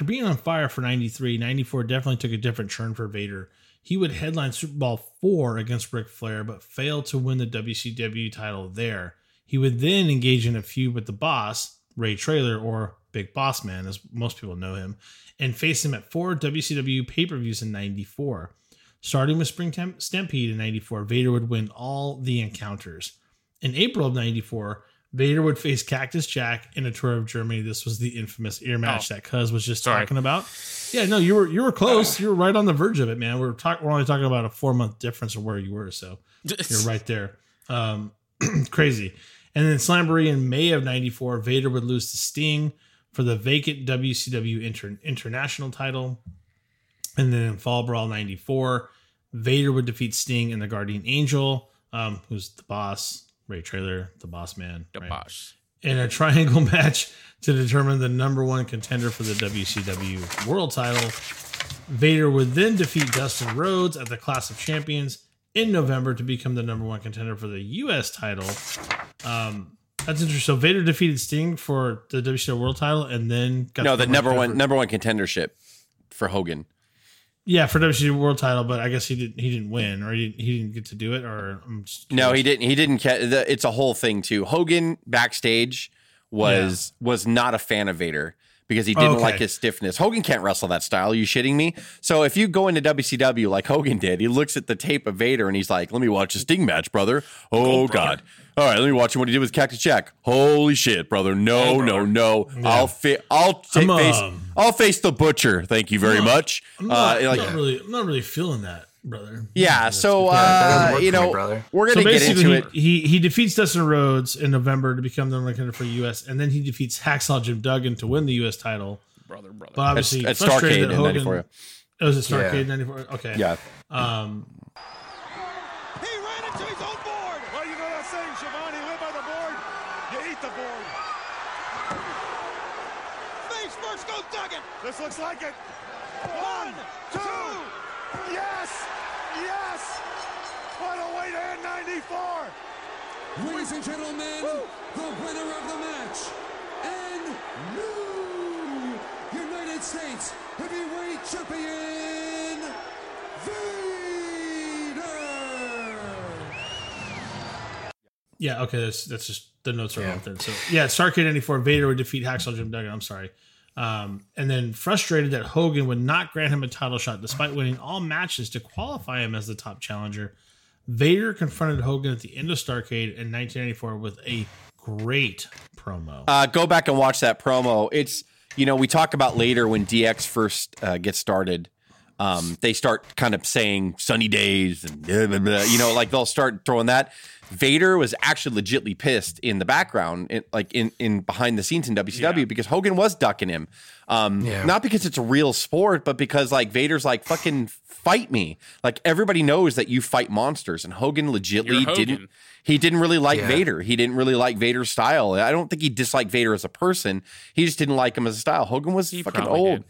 After being on fire for 93, 94 definitely took a different turn for Vader. He would headline Super Brawl 4 against Ric Flair, but failed to win the WCW title there. He would then engage in a feud with the boss, Ray Traylor, or Big Boss Man, as most people know him, and face him at four WCW pay per views in 94. Starting with Spring Stampede in 94, Vader would win all the encounters. In April of 94, Vader would face Cactus Jack in a tour of Germany. This was the infamous ear match Oh. that Cuz was just Sorry. talking about. Yeah, no, you were you were close. You were right on the verge of it, man. We're talking we're only talking about a four month difference of where you were, so you're right there. Um, crazy. And then Slamboree in May of '94, Vader would lose to Sting. for the vacant WCW inter- International title. And then in Fall Brawl 94, Vader would defeat Sting and the Guardian Angel, um, who's the boss, Ray Traylor, the boss man. The right? boss. in a triangle match to determine the number one contender for the WCW World title. Vader would then defeat Dustin Rhodes at the Clash of Champions in November to become the number one contender for the U.S. title. Um, that's interesting. So Vader defeated Sting for the WCW World title, and then got No, the number one number one contendership for Hogan. Yeah, for WCW World title. But I guess he didn't. He didn't win, or he didn't, he didn't get to do it, or I'm just No, he didn't. He didn't. Ca- the, it's a whole thing too. Hogan backstage was was not a fan of Vader because he didn't Okay. like his stiffness. Hogan can't wrestle that style. Are you shitting me? So if you go into WCW like Hogan did, he looks at the tape of Vader and he's like, "Let me watch a Sting match, brother. Oh God." All right, let me watch him what he did with Cactus Jack. Holy shit, brother! No, no, no. I'll fa- I'll face. I'll face the butcher. Thank you very I'm not- much. I'm not, Uh, I'm like- not really. I'm not really feeling that, brother. yeah. So Yeah, that uh, work you know, brother. we're gonna get basically, into he, it. he he defeats Dustin Rhodes in November to become the number one contender for U.S. and then he defeats Hacksaw Jim Duggan to win the U.S. title. Brother, brother. But obviously, At- at frustrated Starrcade that in Hogan. 94, yeah. Oh, was it Starrcade Yeah. '94? Okay. Yeah. Um, He ran into his own board. Ladies and gentlemen, Woo! the winner of the match and new United States Heavyweight Champion, Vader. Yeah, okay, that's that's just the notes are yeah. off there. So yeah, Starrcade '94, Vader would defeat Hacksaw Jim Duggan. I'm sorry. Um, and then frustrated that Hogan would not grant him a title shot despite winning all matches to qualify him as the top challenger. Vader confronted Hogan at the end of Starrcade in 1994 with a great promo. Uh, go back and watch that promo. It's you know we talk about later when DX first uh, gets started. Um, they start kind of saying sunny days and blah, blah, blah, you know like they'll start throwing that. Vader was actually legitly pissed in the background, in, like in, in behind the scenes in WCW, because Hogan was ducking him. Um, Yeah. Not because it's a real sport, but because like Vader's like fucking fight me. Like everybody knows that you fight monsters, and Hogan legitly Hogan. didn't. He didn't really like Yeah. Vader. He didn't really like Vader's style. I don't think he disliked Vader as a person. He just didn't like him as a style. Hogan was He fucking old. did.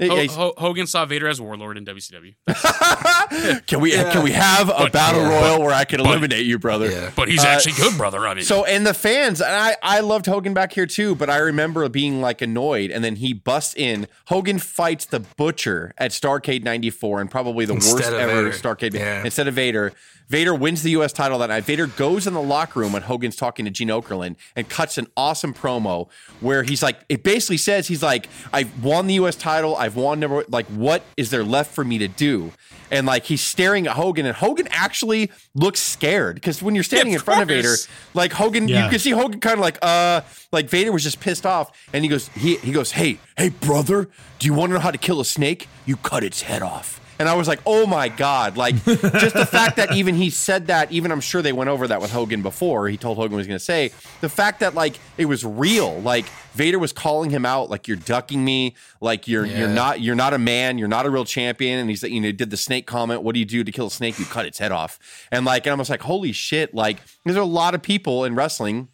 Yeah, Ho- he's- Ho- Hogan saw Vader as Warlord in WCW, can we can we have a But- battle yeah. royal where I can eliminate you, brother? Yeah. but he's Uh, actually good, brother. I mean, So and the fans, and I I loved Hogan back here too, but I remember being like annoyed, and then he busts in. Hogan fights the Butcher at Starrcade '94, and probably the Instead worst ever Vader. Starrcade Yeah. instead of Vader. Vader wins the U.S. title that night. Vader goes in the locker room when Hogan's talking to Gene Okerlund and cuts an awesome promo where he's like, it basically says he's like, I've won the U.S. title, I've won number, like, what is there left for me to do? And like he's staring at Hogan, and Hogan actually looks scared because when you're standing Yeah, in of front of Vader, like Hogan, Yeah. you can see Hogan kind of like, uh, like Vader was just pissed off, and he goes, he he goes, hey, hey, brother, do you want to know how to kill a snake? You cut its head off. And I was like, oh my god, like just the fact that even he said that, even I'm sure they went over that with Hogan before. He told Hogan what he was going to say the fact that like it was real, like Vader was calling him out, like you're ducking me, like you're you're not you're not a man, you're not a real champion. And he's like, you know did the snake comment. What do you do to kill a snake? You cut its head off. And like, and I was like, holy shit! Like there's a lot of people in wrestling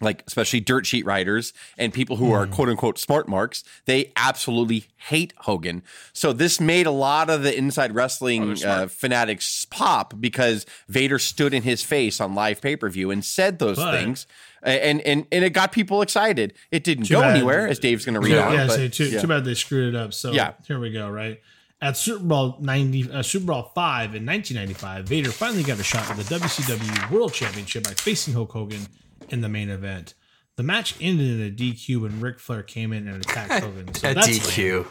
like especially dirt sheet writers and people who are quote unquote smart marks, they absolutely hate Hogan. So this made a lot of the inside wrestling uh, fanatics pop because Vader stood in his face on live pay per view and said those But- things. And, and and it got people excited. It didn't go bad. anywhere, as Dave's going to read yeah, on. yeah, but- say, too, yeah. too bad they screwed it up. So Yeah. here we go. Right at Super Brawl ninety, uh, Super Brawl five in nineteen ninety five, Vader finally got a shot at the WCW World Championship by facing Hulk Hogan in the main event. The match ended in a DQ when Ric Flair came in and attacked Hogan. So A that's DQ.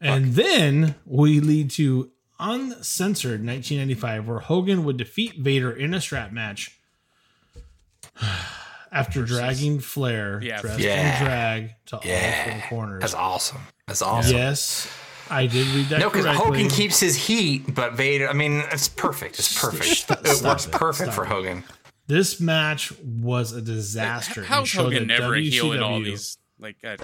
And then we lead to uncensored 1995, where Hogan would defeat Vader in a strap match after dragging Flair Yeah. dressed Yeah. in drag to all four corners. That's awesome. That's awesome. Yes, I did read that No, because. Hogan keeps his heat, but Vader. I mean, it's perfect. It's perfect. It works it. perfect Stop for it. Hogan. This match was a disaster. and how's showed Hogan never a heel in all WCW these? Like, uh,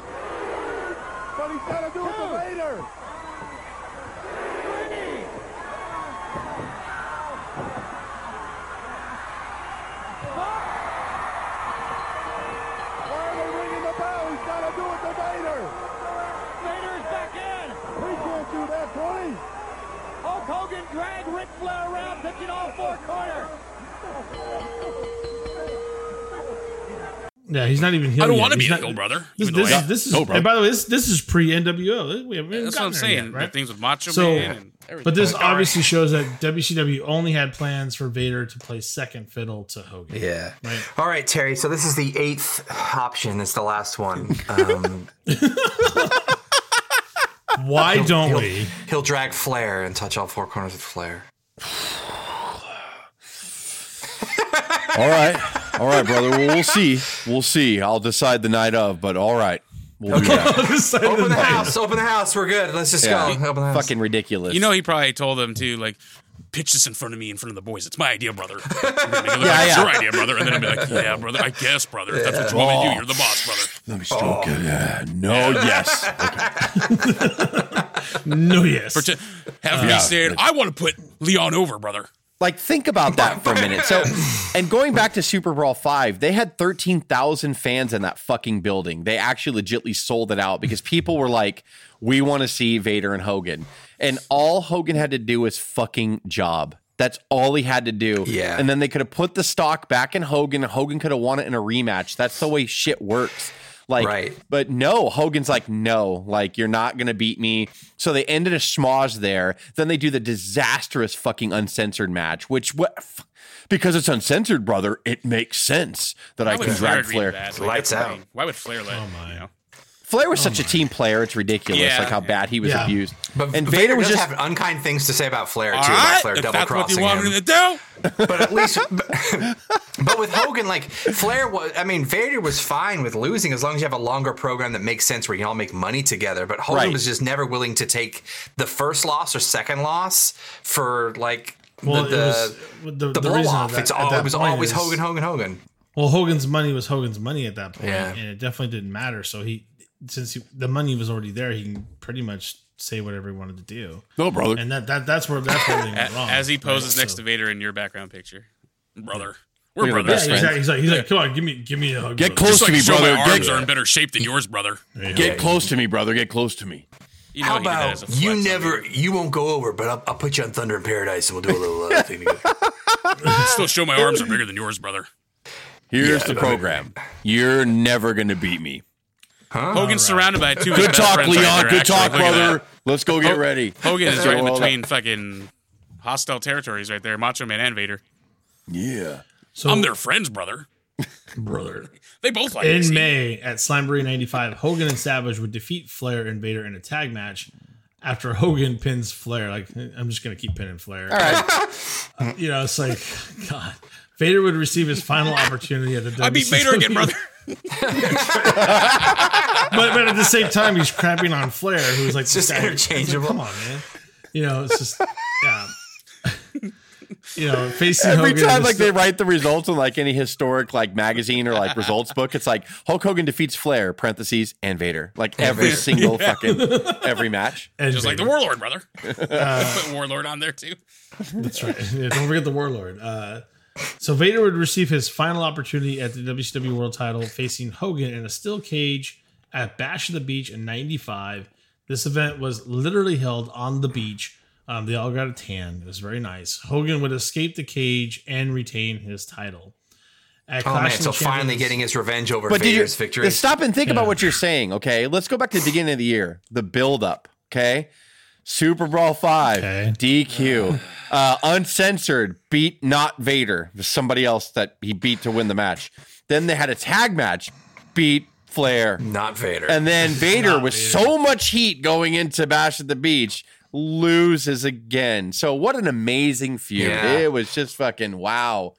Yeah, he's not even. Heel I don't yet. want to be He's a not- heel brother. This, even though this, is this is. Go, bro. and by the way, this this is pre NWO. We haven't That's what I'm saying. yet, The right? things with Macho So- Man and everything. But this Oh, obviously shows that WCW only had plans for Vader to play second fiddle to Hogan. Yeah. Right. All right, Terry. So this is the eighth option. It's the last one. Um, Why don't he'll, we? He'll drag Flair and touch all four corners with Flair. All right. All right, brother. Well, we'll see. We'll see. I'll decide the night of, but all right. We'll do that. Open the house. Open the house. We're good. Let's just Yeah. go. Open the house. Fucking ridiculous. You know, he probably told them to like pitch this in front of me, in front of the boys. It's my idea, brother. I'm gonna make it look Yeah, it's your idea, brother. And then I'll be like, yeah, brother. I guess, brother. If that's what you want me to do, you're the boss, brother. Let me stroke it. Oh. Yeah. No, yes. No, yes. Pretend, have Yeah. me saying, I want to put Leon over, brother. Like, think about that for a minute. So, and going back to Super Brawl 5, they had 13,000 fans in that fucking building. They actually legitly sold it out because people were like, we want to see Vader and Hogan. And all Hogan had to do was fucking job. That's all he had to do. Yeah. And then they could have put the stock back in Hogan. Hogan could have won it in a rematch. That's the way shit works. Like, Right. but no, Hogan's like, no, like you're not gonna beat me. So they ended a schmoz there. Then they do the disastrous fucking uncensored match, which what f- because it's uncensored, brother, it makes sense that I Why would can drag Flair. that? Lights out. lame. Why would Flair let? Oh my. You know? Flair was oh such a team player, it's ridiculous, Yeah. like how bad he was Yeah. abused. But and Vader, Vader was does just have unkind things to say about Flair too. All about Flair if double that's what you crossing want him. me to do. but at least, but, but with Hogan, like Flair was, I mean, Vader was fine with losing as long as you have a longer program that makes sense where you can all make money together. But Hogan Right. was just never willing to take the first loss or second loss for like Well, the the, the- the the blow off. that- it's all, it was always is- Hogan, Hogan, Hogan. Well, Hogan's money was Hogan's money at that point, Yeah. and it definitely didn't matter. So he, since he, the money was already there, he can pretty much say whatever he wanted to do. No, brother. And that, that that's where that's where everything went wrong. As he poses right? next So- to Vader in your background picture, brother. We're at the brothers. Yeah, friend. he's like, he's like, come on, give me, give me a hug. Get brother." close Just to like me, brother. my arms Get, are in better shape than yours, brother. get close to me, brother. Get close to me. You know How he did that about you never, Vader. you won't go over, but I'll, I'll put you on Thunder in Paradise and we'll do a little uh, thing together. Still show my arms are bigger than yours, brother. Here's Yeah, the program. You're never gonna beat me. Hogan's surrounded by two. Good talk, friends right Leon. there, Good actually. talk, Look brother. Let's go get Ho- ready. Hogan is right in between fucking hostile territories right there. Macho Man and Vader. Yeah. So, I'm their friends, brother. brother. They both like In. May at Slamboree 95, Hogan and Savage would defeat Flair and Vader in a tag match after Hogan pins Flair. Like, I'm just going to keep pinning Flair. All right. You know, it's like, God. Vader would receive his final opportunity at the I beat Vader again, brother. but, but at the same time, he's crapping on Flair, who's like, It's just guy- interchangeable. Come on, man. You know, it's just, yeah. you know, facing Every Hogan time, like still- they write the results in like any historic like magazine or like results book, it's like Hulk Hogan defeats Flair (parentheses) and Vader. Like every single fucking every match. and Just like the Warlord, brother. Put Warlord on there too. That's right. Yeah, don't forget the Warlord. Uh, so Vader would receive his final opportunity at the WCW World Title, facing Hogan in a steel cage at Bash of the Beach in '95. This event was literally held on the beach. Um, they all got a tan. It was very nice. Hogan would escape the cage and retain his title. At Oh man! Clash of So finally getting his revenge over But did you Vader's victory. stop and think Yeah. about what you're saying? Okay, let's go back to the beginning of the year, the build up. Okay, Super Brawl Five, Okay. DQ, uh, uncensored, beat not Vader, somebody else that he beat to win the match. Then they had a tag match, beat Flair, Not Vader. and then Vader with Vader. so much heat going into Bash at the Beach loses again. So what an amazing feud. Yeah. It was just fucking wow.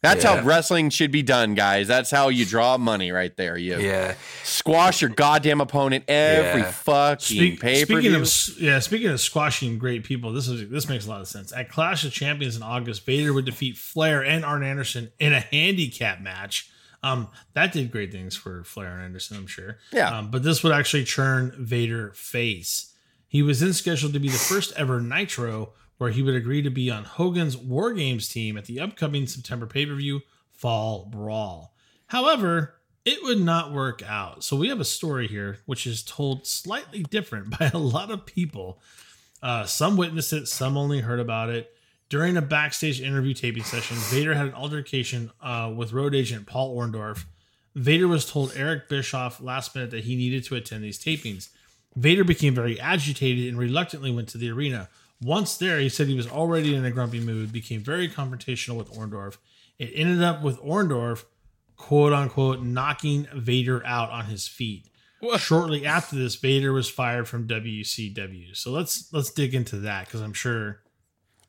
That's how wrestling should be done, guys. That's how you draw money right there. You yeah. squash your goddamn opponent every Yeah. fucking Speak, pay per speaking of yeah, speaking of squashing great people, this is this makes a lot of sense. At Clash of Champions in August, Vader would defeat Flair and Arn Anderson in a handicap match. Um, that did great things for Flair and Anderson, I'm sure. Yeah. Um, but this would actually turn Vader face. He was then scheduled to be the first ever Nitro, where he would agree to be on Hogan's War Games team at the upcoming September pay per view Fall Brawl. However, it would not work out. So we have a story here which is told slightly different by a lot of people. Uh, some witnessed it, some only heard about it. During a backstage interview taping session, Vader had an altercation uh, with road agent Paul Orndorff. Vader was told Eric Bischoff last minute that he needed to attend these tapings. Vader became very agitated and reluctantly went to the arena. Once there, he said he was already in a grumpy mood, became very confrontational with Orndorff. It ended up with Orndorff, quote unquote, knocking Vader out on his feet. Shortly after this, Vader was fired from WCW. So let's let's dig into that because I'm sure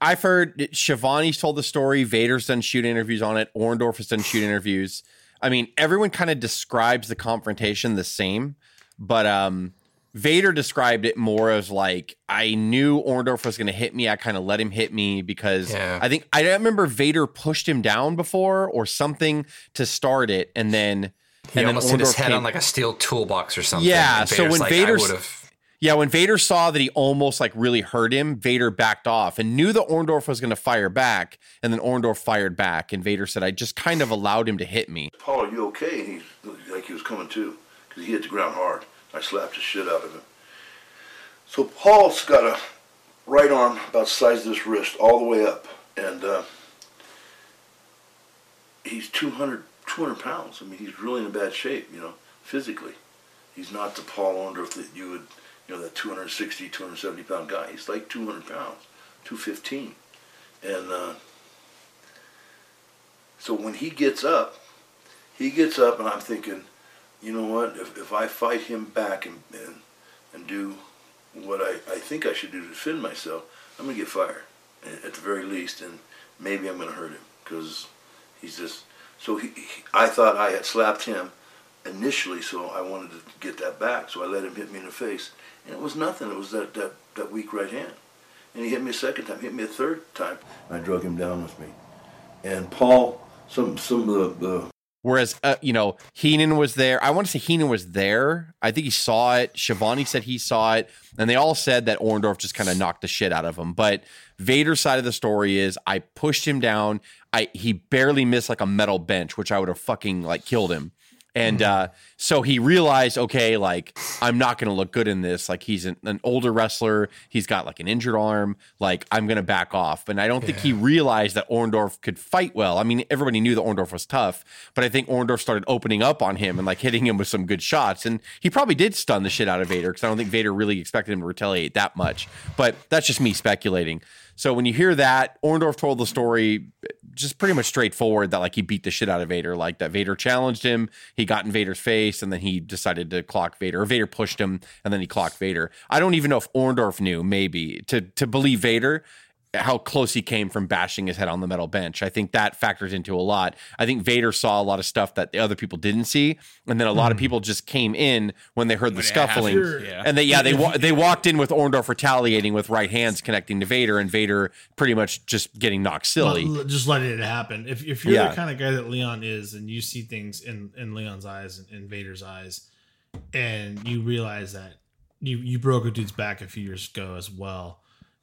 I've heard that Schiavone's told the story. Vader's done shoot interviews on it. Orndorff has done shoot interviews. I mean, everyone kind of describes the confrontation the same, but um, Vader described it more as like I knew Orndorff was going to hit me. I kind of let him hit me because Yeah. I think I remember Vader pushed him down before or something to start it, and then He and then almost hit his head came- on like a steel toolbox or something. Yeah, so when like, Vader's- I would have. Yeah, when Vader saw that he almost like really hurt him, Vader backed off and knew that Orndorff was going to fire back, and then Orndorff fired back, and Vader said, "I just kind of allowed him to hit me." Paul, are you okay? And he like he was coming to because he hit the ground hard. I slapped the shit out of him. So Paul's got a right arm about the size of this wrist all the way up, and uh, he's 200, 200 pounds. I mean, he's really in bad shape, you know, physically. He's not the Paul Orndorff that you would, you know, that 260, 270 pound guy. He's like 200 pounds, 215. And uh, so when he gets up, he gets up, and I'm thinking, you know what? If, if I fight him back and, and and do what I, I think I should do to defend myself, I'm gonna get fired at the very least, and maybe I'm gonna hurt him because he's just. So he, he, I thought I had slapped him initially, so I wanted to get that back. So I let him hit me in the face, and it was nothing. It was that that, that weak right hand, and he hit me a second time, hit me a third time. I drug him down with me, and Paul, some some of the, the Whereas, uh, you know, Heenan was there. I want to say Heenan was there. I think he saw it. Schiavone said he saw it, and they all said that Orndorff just kind of knocked the shit out of him. But Vader's side of the story is, I pushed him down. I he barely missed like a metal bench, which I would have fucking like killed him. And uh, so he realized, okay, like I'm not going to look good in this. Like he's an, an older wrestler. He's got like an injured arm. Like I'm going to back off. And I don't think he realized that Orndorff could fight well. I mean, everybody knew that Orndorff was tough, but I think Orndorff started opening up on him and like hitting him with some good shots. And he probably did stun the shit out of Vader because I don't think Vader really expected him to retaliate that much. But that's just me speculating. So when you hear that, Orndorff told the story just pretty much straightforward that like he beat the shit out of Vader, like that Vader challenged him, he got in Vader's face, and then he decided to clock Vader, or Vader pushed him, and then he clocked Vader. I don't even know if Orndorff knew, maybe to to believe Vader. How close he came from bashing his head on the metal bench. I think that factors into a lot. I think Vader saw a lot of stuff that the other people didn't see, and then a lot of mm. people just came in when they heard the When it scuffling, happened, yeah. and they yeah they wa- they walked in with Orndorff retaliating with right hands connecting to Vader, and Vader pretty much just getting knocked silly. Well, just letting it happen. If, if you're Yeah. the kind of guy that Leon is, and you see things in in Leon's eyes and in Vader's eyes, and you realize that you you broke a dude's back a few years ago as well,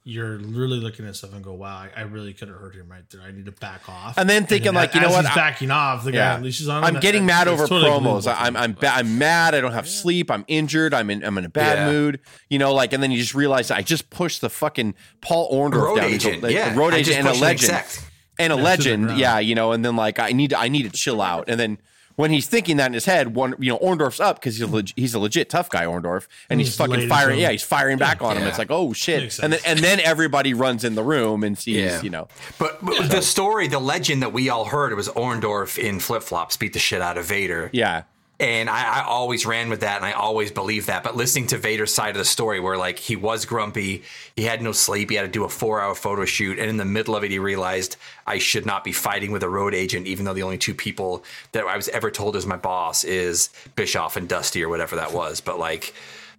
you're really looking at stuff and go, "Wow, I, I really could have hurt him right there. I need to back off." And then thinking, like, you know what? He's I- backing off. The guy unleashes on him. I'm getting that- mad it's over totally promos. believable. I'm I'm ba- I'm mad. I don't have sleep. I'm injured. I'm in I'm in a bad Yeah. mood. You know, like, and then you just realize I just pushed the fucking Paul Orndorff Road down. He's a- agent, a yeah. road I agent and a pushed an legend, exec. and a Yeah, legend. Yeah, you know, and then like I need I need to chill out, and then. When he's thinking that in his head, one you know Orndorff's up because he's a leg- he's a legit tough guy, Orndorff, and he's He's fucking firing. Yeah, he's firing back on him. Yeah. It's like oh shit, and then and then everybody runs in the room and sees Yeah. you know But, but the story, the legend that we all heard it was Orndorff in flip flops beat the shit out of Vader. yeah And I, I always ran with that and I always believed that. But listening to Vader's side of the story, where like he was grumpy, he had no sleep, he had to do a four hour photo shoot. And in the middle of it, he realized I should not be fighting with a road agent, even though the only two people that I was ever told as my boss is Bischoff and Dusty or whatever that was. But like,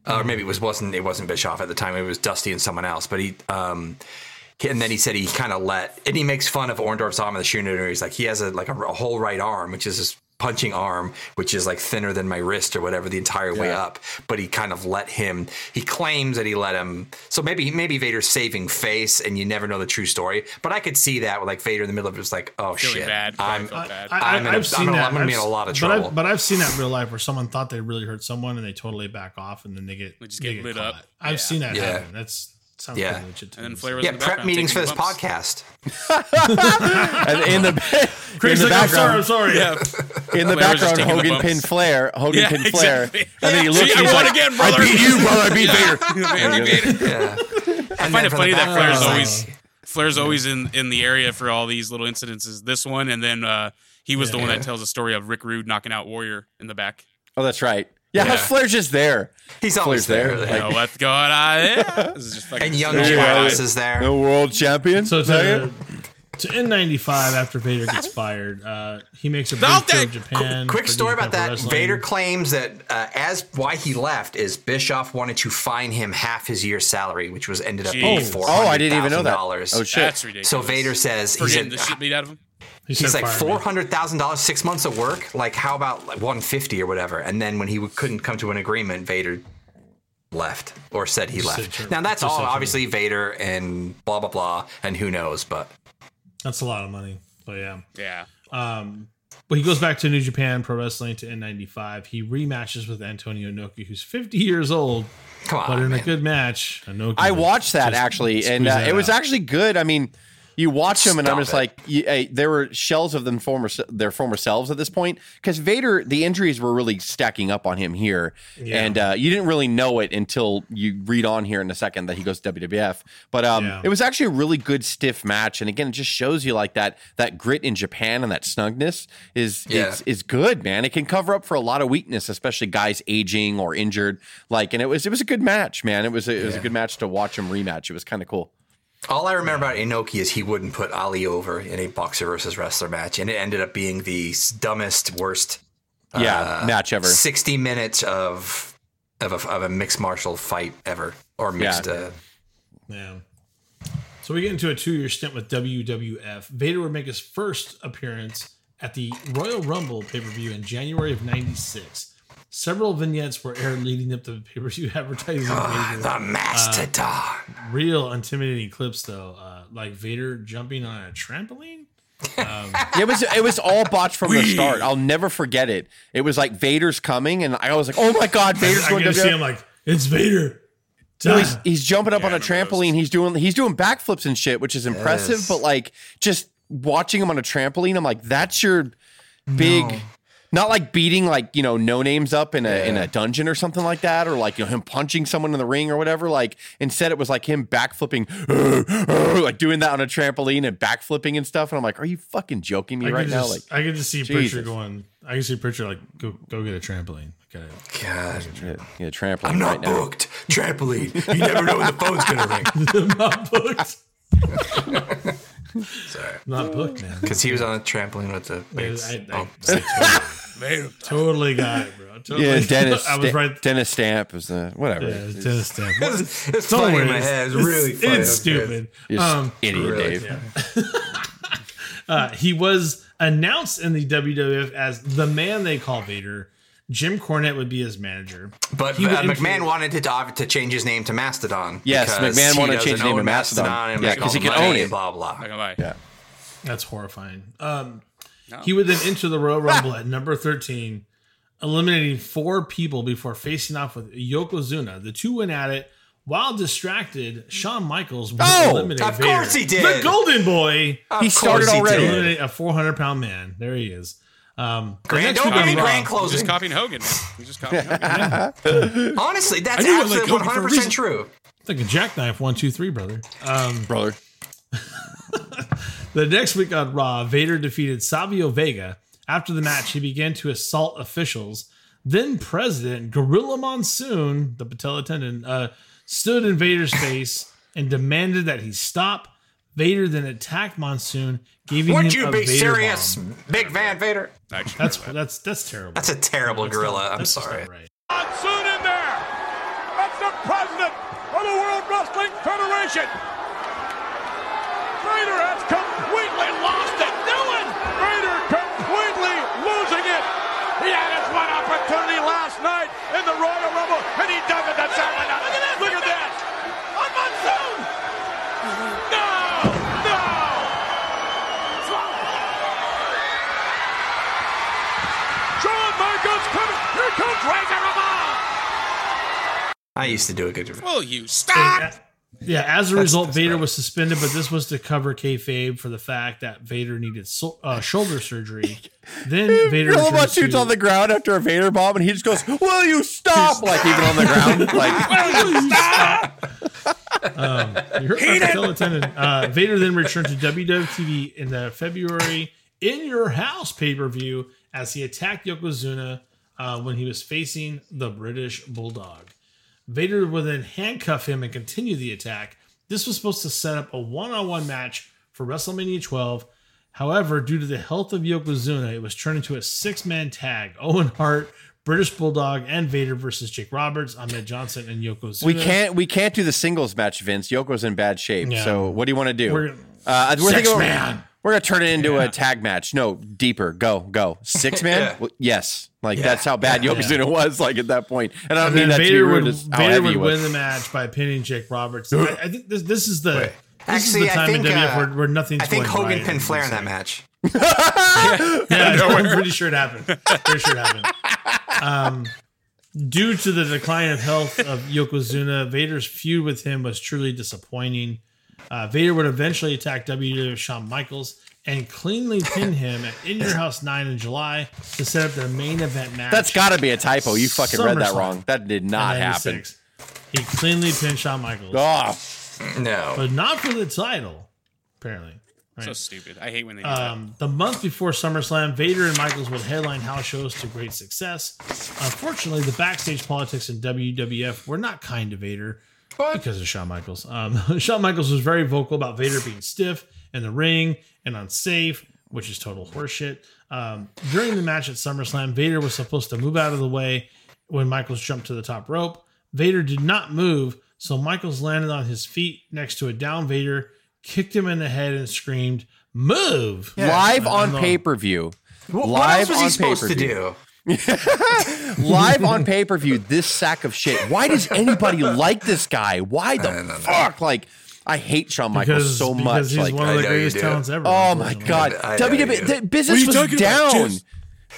or maybe it was wasn't it wasn't Bischoff at the time. It was Dusty and someone else. But he um and then he said he kind of let and he makes fun of Orndorff's arm in the shooting interview. He's like he has a like a, a whole right arm, which is punching arm, which is like thinner than my wrist or whatever the entire way up. But he kind of let him. He claims that he let him. So maybe maybe Vader's saving face, and you never know the true story. But I could see that with like Vader in the middle of it was like, oh Feeling shit, bad. I'm Felt bad. I, I'm in a- have I'm seen in a- that. I'm gonna be in a lot of but trouble. I've, but I've seen that in real life where someone thought they really hurt someone and they totally back off and then they get They just they get lit caught. up. I've Yeah. seen that Yeah. happen. That's sounds Yeah. pretty legit. And then. Flair was yeah in the prep meetings for this bumps. podcast. And in the in the like, I'm sorry, I'm background, sorry. Yeah. in the Flair background, Hogan bumps. pinned Flair. Hogan Yeah, pinned Flair, exactly. and then he looks. See, and he's I like, again, brother. I beat you, brother. I beat Vader. I beat Yeah. I find it funny that Flair's always Flair's always in in the area for all these little incidences. This one, and then uh, he was the one that tells the story of Rick Rude knocking out Warrior in the back. Oh, that's right. Yeah, Yeah. Flair's just there. He's always Flair's there. there. You know, what's going on? Yeah. This is just fucking And young There you go. Is there. The world champion. So Second. to, to N95 after Vader gets fired, uh, he makes a brief Okay. tour of Japan. Quick story about that. Wrestling. Vader claims that uh, as why he left is Bischoff wanted to fine him half his year's salary, which was ended up being Jeez. four Oh, I didn't even know that. Oh shit. That's ridiculous. So Vader says for he getting said, the shit beat out of him. He he's said like four hundred thousand dollars, six months of work. Like how about like one fifty or whatever? And then when he couldn't come to an agreement, Vader left or said he left. said. Now that's Just all obviously Vader and blah blah blah, and who knows, but That's a lot of money. But yeah. Yeah. Um, but he goes back to New Japan Pro Wrestling to N95. He rematches with Antonio Inoki, who's 50 years old, come on. but in man. a good match. Inoki I watched that actually, and uh, it was out. actually good. I mean, you watch them, and I'm just it. like, you, eh, there were shells of them former their former selves at this point because Vader, the injuries were really stacking up on him here, Yeah. and uh, you didn't really know it until you read on here in a second that he goes to WWF. But um, Yeah. it was actually a really good stiff match, and again, it just shows you like that that grit in Japan and that snugness is Yeah. is, is good, man. It can cover up for a lot of weakness, especially guys aging or injured. Like, and it was it was a good match, man. It was a, it was a good match to watch him rematch. It was kind of cool. All I remember about Inoki is he wouldn't put Ali over in a boxer versus wrestler match, and it ended up being the dumbest, worst Yeah, match ever. sixty minutes of of a, of a mixed martial fight ever, or mixed. Yeah. Uh, Yeah. So we get into a two-year stint with WWF. Vader would make his first appearance at the Royal Rumble pay-per-view in January of '96. Several vignettes were aired leading up to the pay-per-view advertising. Vader. the Mastodon. Real intimidating clips, though, uh, like Vader jumping on a trampoline. Um, It was it was all botched from the start. I'll never forget it. It was like Vader's coming, and I was like, "Oh my god, Vader's I going can to see him like it's Vader. No, he's, he's jumping up Yeah, on a trampoline. those. He's doing he's doing backflips and shit, which is impressive. Yes. But like just watching him on a trampoline, I'm like, that's your big. Not like beating like you know no names up in a in a dungeon or something like that, or like you know him punching someone in the ring or whatever. Like instead, it was like him backflipping, like doing that on a trampoline and backflipping and stuff. And I'm like, are you fucking joking me I right can now? just, Like I can just see Prichard going. I can see Prichard like go go get a trampoline. Got it. God, yeah, yeah, trampoline I'm not right now. booked. Trampoline. You never know when the phone's gonna ring. I'm not booked. Sorry, Not booked, man. because he was on a trampoline with the. I, weights. I, Oh, I totally, totally got it, bro. Totally. Yeah, Dennis. I was right. Dennis Stamp was the whatever. Yeah, it's Dennis Stamp. it's it's Don't funny worry, in my head. It's it's- really funny. It's stupid. You're Um, idiot, really, Dave. uh, he was announced in the WWF as the man they call Vader. Jim Cornette would be his manager. But uh, intro- McMahon wanted to, to to change his name to Mastodon. Yes, because McMahon he wanted to change his name own to Mastodon. and Yeah, make 'cause he all can the own it. Blah blah. Not. Yeah. That's horrifying. Um, He would then enter the Royal Rumble at number 13, eliminating four people before facing off with Yokozuna. The two went at it. While distracted, Shawn Michaels would Oh, eliminate of Vader. course he did. The Golden Boy. Of He started course already. did. Eliminate a 400 pound man. There he is. Um, the Grand next week on opening, Raw- grand He's closing. just copying Hogan, man. He's just copying Hogan. Honestly, that's knew I liked absolutely Hogan one hundred reason. percent true. It's like a jackknife. One, two, three, brother. Um, brother. The next week on Raw, Vader defeated Savio Vega. After the match, he began to assault officials. Then President Gorilla Monsoon, the patella tendon, uh, stood in Vader's face and demanded that he stop. Vader then attacked Monsoon, giving Would him you be serious, bomb. Big Van Vader? Actually, That's that's that's terrible. That's a terrible That's gorilla. not- I'm that's sorry. right. Monsoon in there. That's the president of the World Wrestling Federation. Vader has completely lost it. Doing. Vader completely losing it. He had his one opportunity last night in the Royal Rumble, and he does it to Saturday night. Look at this! Look at this! On Monsoon! No! No! Shawn Michaels coming! Here comes Razor Ramon! I used to do a good job. Will you stop? Yeah, as a result, Vader was suspended, but this was to cover kayfabe for the fact that Vader needed so, uh, shoulder surgery. Then Vader Robot returns shoots to- on the ground after a Vader bomb, and he just goes, "Will you stop?" Like even on the ground, like Um, you heard about the skeleton. And, uh, Vader then returned to WWTV in the February In Your House pay per view as he attacked Yokozuna uh, when he was facing the British Bulldog. Vader would then handcuff him and continue the attack. This was supposed to set up a one on one match for WrestleMania 12. However, due to the health of Yokozuna, it was turned into a six man tag Owen Hart, British Bulldog, and Vader versus Jake Roberts, Ahmed Johnson, and Yokozuna. we can't we can't do the singles match, Vince. Yoko's in bad shape. Yeah. So what do you want to do? We're- uh, we're Six thinking- man. We're gonna turn it into Yeah. a tag match. No, deeper. Go, go. Six man. Yeah. Well, yes. Like Yeah. that's how bad Yeah. Yokozuna was. Like at that point. And I don't And mean then that to be Vader rude. would, It's how Vader heavy would win the match by pinning Jake Roberts. I, I think this, this is the Wait. this Actually, is the time I think in WWF uh, where, where nothing's I think going Hogan right. pinned Flair in that match. Yeah, I'm pretty sure it happened. Pretty sure it happened. Um, due to the decline of health of Yokozuna, Vader's feud with him was truly disappointing. Uh, Vader would eventually attack WWF Shawn Michaels and cleanly pin him at In Your House 9 in July to set up their main event match. That's got to be a typo. You fucking read that wrong. That did not happen. He cleanly pinned Shawn Michaels, Oh, No. but not for the title, apparently. So stupid. I hate when they do that. Um, the month before SummerSlam, Vader and Michaels would headline house shows to great success. Unfortunately, the backstage politics in WWF were not kind to Vader because of Shawn Michaels. Um, Shawn Michaels was very vocal about Vader being stiff in the ring and unsafe, which is total horseshit. Um, during the match at SummerSlam, Vader was supposed to move out of the way when Michaels jumped to the top rope. Vader did not move, so Michaels landed on his feet next to a down Vader, kicked him in the head, and screamed, "Move!" live on pay per view. What, Live what else was he on supposed to pay-per-view. do? live on pay per view. This sack of shit. Why does anybody like this guy? Why the fuck? Like, I hate Shawn Michaels Because, so because much. he's Like, one of the greatest talents ever. oh my god, I WWE the business was are you talking about, down.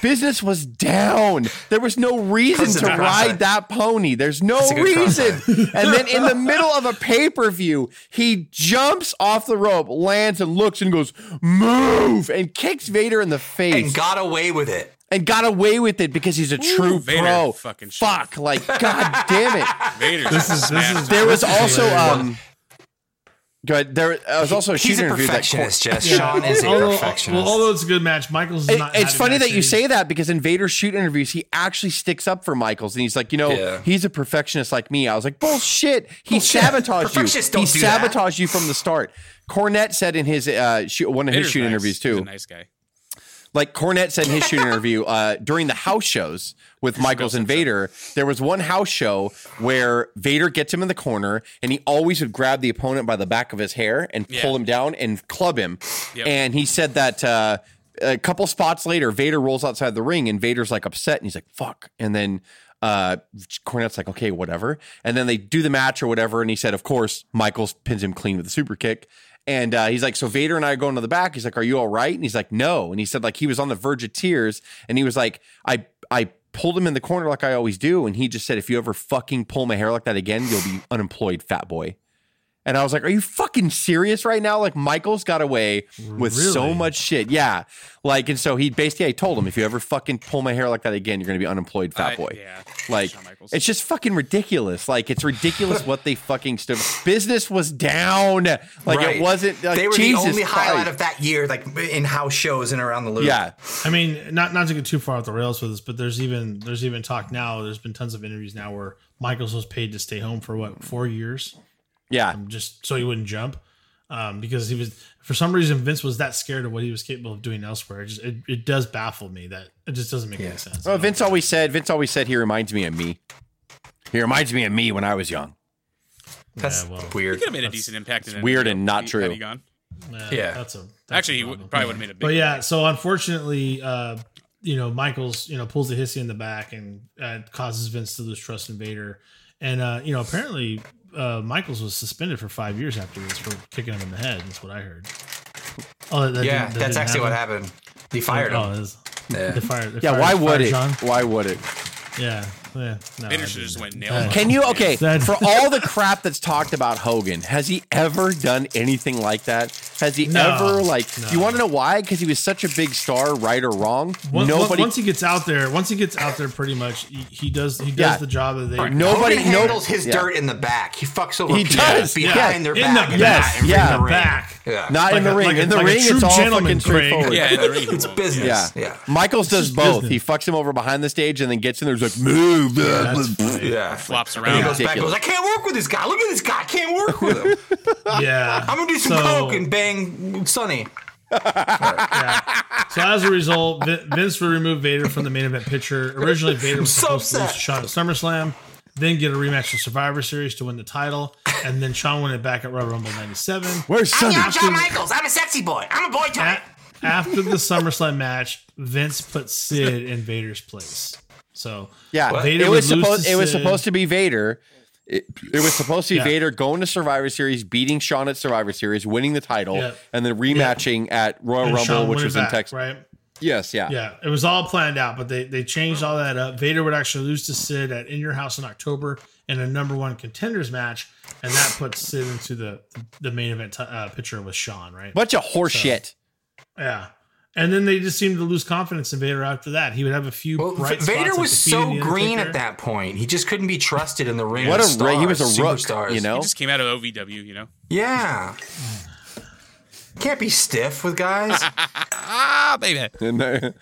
Business was down. There was no reason to ride content. that pony. There's no That's a good reason. and then in the middle of a pay per view, he jumps off the rope, lands, and looks and goes, "Move!" and kicks Vader in the face And got away with it. And got away with it because he's a true Vader pro. fucking shit. Fuck, like god damn it. Vader. This is this is There was also hilarious. um good there uh, was also a He's shooting a interview that perfectionist, Cor- Jess. Shawn is a although, perfectionist. Well, although it's a good match, Michaels is It- not. it's funny it that you say that because in Vader's shoot interviews, he actually sticks up for Michaels and he's like, you know, Yeah. he's a perfectionist like me. I was like, bullshit. He Bullshit. sabotaged you. Perfectionists He don't do that. sabotaged you from the start. Cornette said in his uh, shoot, one of his shoot nice. interviews He's too. a nice guy. Like Cornette said in his shoot interview uh, during the house shows with Michaels and Vader, there was one house show where Vader gets him in the corner and he always would grab the opponent by the back of his hair and pull Yeah. him down and club him. Yep. And he said that uh, a couple spots later, Vader rolls outside the ring and Vader's like upset and he's like, fuck. And then uh, Cornette's like, okay, whatever. And then they do the match or whatever. And he said, of course, Michaels pins him clean with a super kick. And uh, he's like, so Vader and I are going to the back. He's like, are you all right? And he's like, no. And he said, like, he was on the verge of tears. And he was like, I, I pulled him in the corner like I always do. And he just said, if you ever fucking pull my hair like that again, you'll be unemployed, fat boy. And I was like, are you fucking serious right now? Like, Michaels got away with so much shit. Yeah. Like, and so he basically, I told him, if you ever fucking pull my hair like that again, you're going to be unemployed, fat I- boy. yeah. Like, it's just fucking ridiculous. Like, it's ridiculous what they fucking stood. Business was down. Like, Right. it wasn't. Like, they were Jesus the only Christ. highlight of that year, like in house shows and around the loop. Yeah. I mean, not not to get too far off the rails with this, but there's even there's even talk now. There's been tons of interviews now where Michaels was paid to stay home for what four years, Yeah. just so he wouldn't jump, um, because he was for some reason Vince was that scared of what he was capable of doing elsewhere. It just it, it does baffle me that it just doesn't make any sense. Well, Vince always said, Vince always said he reminds me of me. He reminds me of me when I was young. That's Yeah, well, weird. Could have made a decent impact. in weird and not true. had he gone. Yeah, Yeah. that's a that's Actually, a he would, probably would have made a big. But yeah, so unfortunately, uh, you know, Michaels, you know, pulls the hissy in the back and uh, causes Vince to lose trust in Vader. And uh, you know, apparently, uh, Michaels was suspended for five years after this for kicking him in the head. That's what I heard. Oh, that, that yeah, didn't- that that's didn't actually what happened. He fired Oh, him. it is- Yeah. they fired. they Yeah, fired- why fired would it? John? Why would it? Yeah, yeah. No, Vader should just went nail Uh, Can you? Okay, for all the crap that's talked about Hogan, has he ever done anything like that? Has he No, ever like? no. You want to know why? Because he was such a big star, right or wrong. Once, Nobody. once he gets out there, once he gets out there, pretty much he, he does he does Yeah. the job that they. Nobody- Hogan no- handles his yeah. dirt in the back. He fucks over He people does, behind yeah. their In back. the- yes, not in yeah. the back. Yeah. not in the a- ring. like in the like ring, true it's all gentleman, fucking Craig. straightforward. Yeah, in the ring. It's business. Yeah. Yeah. Michaels does both. business. He fucks him over behind the stage and then gets in there. He's like, move. Yeah. Flops And he around. goes back goes, I can't work with this guy. Look at this guy. I can't work with him. Yeah, I'm going to do some coke and bang Sonny. So as a result, Vince would remove Vader from the main event picture. Originally, Vader was so supposed to lose to. Shawn at SummerSlam, then get a rematch of Survivor Series to win the title, and then Shawn win it back at Royal Rumble '97. Where's Sonny? Shawn Michaels. I'm a sexy boy. I'm a boy toy. A- after the SummerSlam match, Vince put Sid in Vader's place. So Yeah, Vader it was supposed. It was supposed to be Vader. It, it was supposed to be Yeah. Vader going to Survivor Series, beating Shawn at Survivor Series, winning the title, Yeah. and then rematching at Royal and Rumble, Shawn which was in Texas. right? Yes, yeah. Yeah, it was all planned out, but they they changed all that up. Vader would actually lose to Sid at In Your House in October in a number one contenders match, and that puts Sid into the the main event t- uh, picture with Shawn, right? Bunch of horse shit. Yeah. And then they just seemed to lose confidence in Vader after that. He would have a few Well, bright Vader spots, like was so green at that point. He just couldn't be trusted in the ring. What a ra- he was a stars, rook, superstars. you know? He just came out of OVW, you know. Yeah. Can't be stiff with guys. Ah, baby.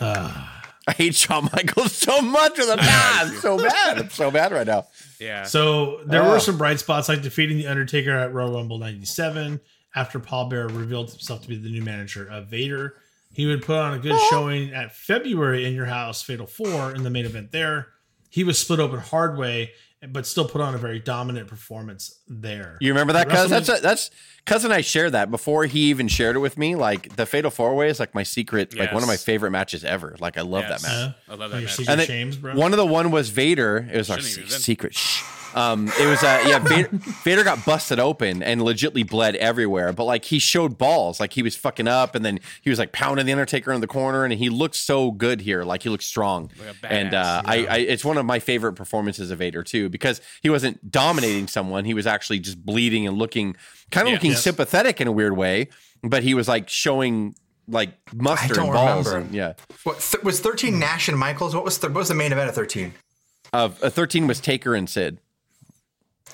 Uh, I hate Shawn Michaels so much with a I'm so bad. I'm so bad right now. Yeah. So there Oh. were some bright spots like defeating The Undertaker at Royal Rumble 97 after Paul Bearer revealed himself to be the new manager of Vader. He would put on a good showing at February in Your House Fatal 4 in the main event there. He was split open hard way, but still put on a very dominant performance there. You remember that, The cuz? That's WrestleMania- a, that's cousin. I shared that before he even shared it with me. Like the Fatal Four Way is like my secret, like one of my favorite matches ever. Like I love Yes. that match. Huh? I love that match. And then shames, bro. one of the one was Vader. It was our Shouldn't even se- secret. Shh. Um, it was uh, yeah. Vader, Vader got busted open and legitly bled everywhere. But like he showed balls, like he was fucking up, and then he was like pounding the Undertaker in the corner, and he looked so good here. Like he looked strong. Like a and uh, badass, I, I, it's one of my favorite performances of Vader too, because he wasn't dominating someone. He was actually just bleeding and looking kind of Yeah. looking Yes. sympathetic in a weird way. But he was like showing like mustard don't and balls. remember. And, yeah. What th- was 13 Nash and Michaels? What was the, what was the main event of 13? Of uh, thirteen was Taker and Sid.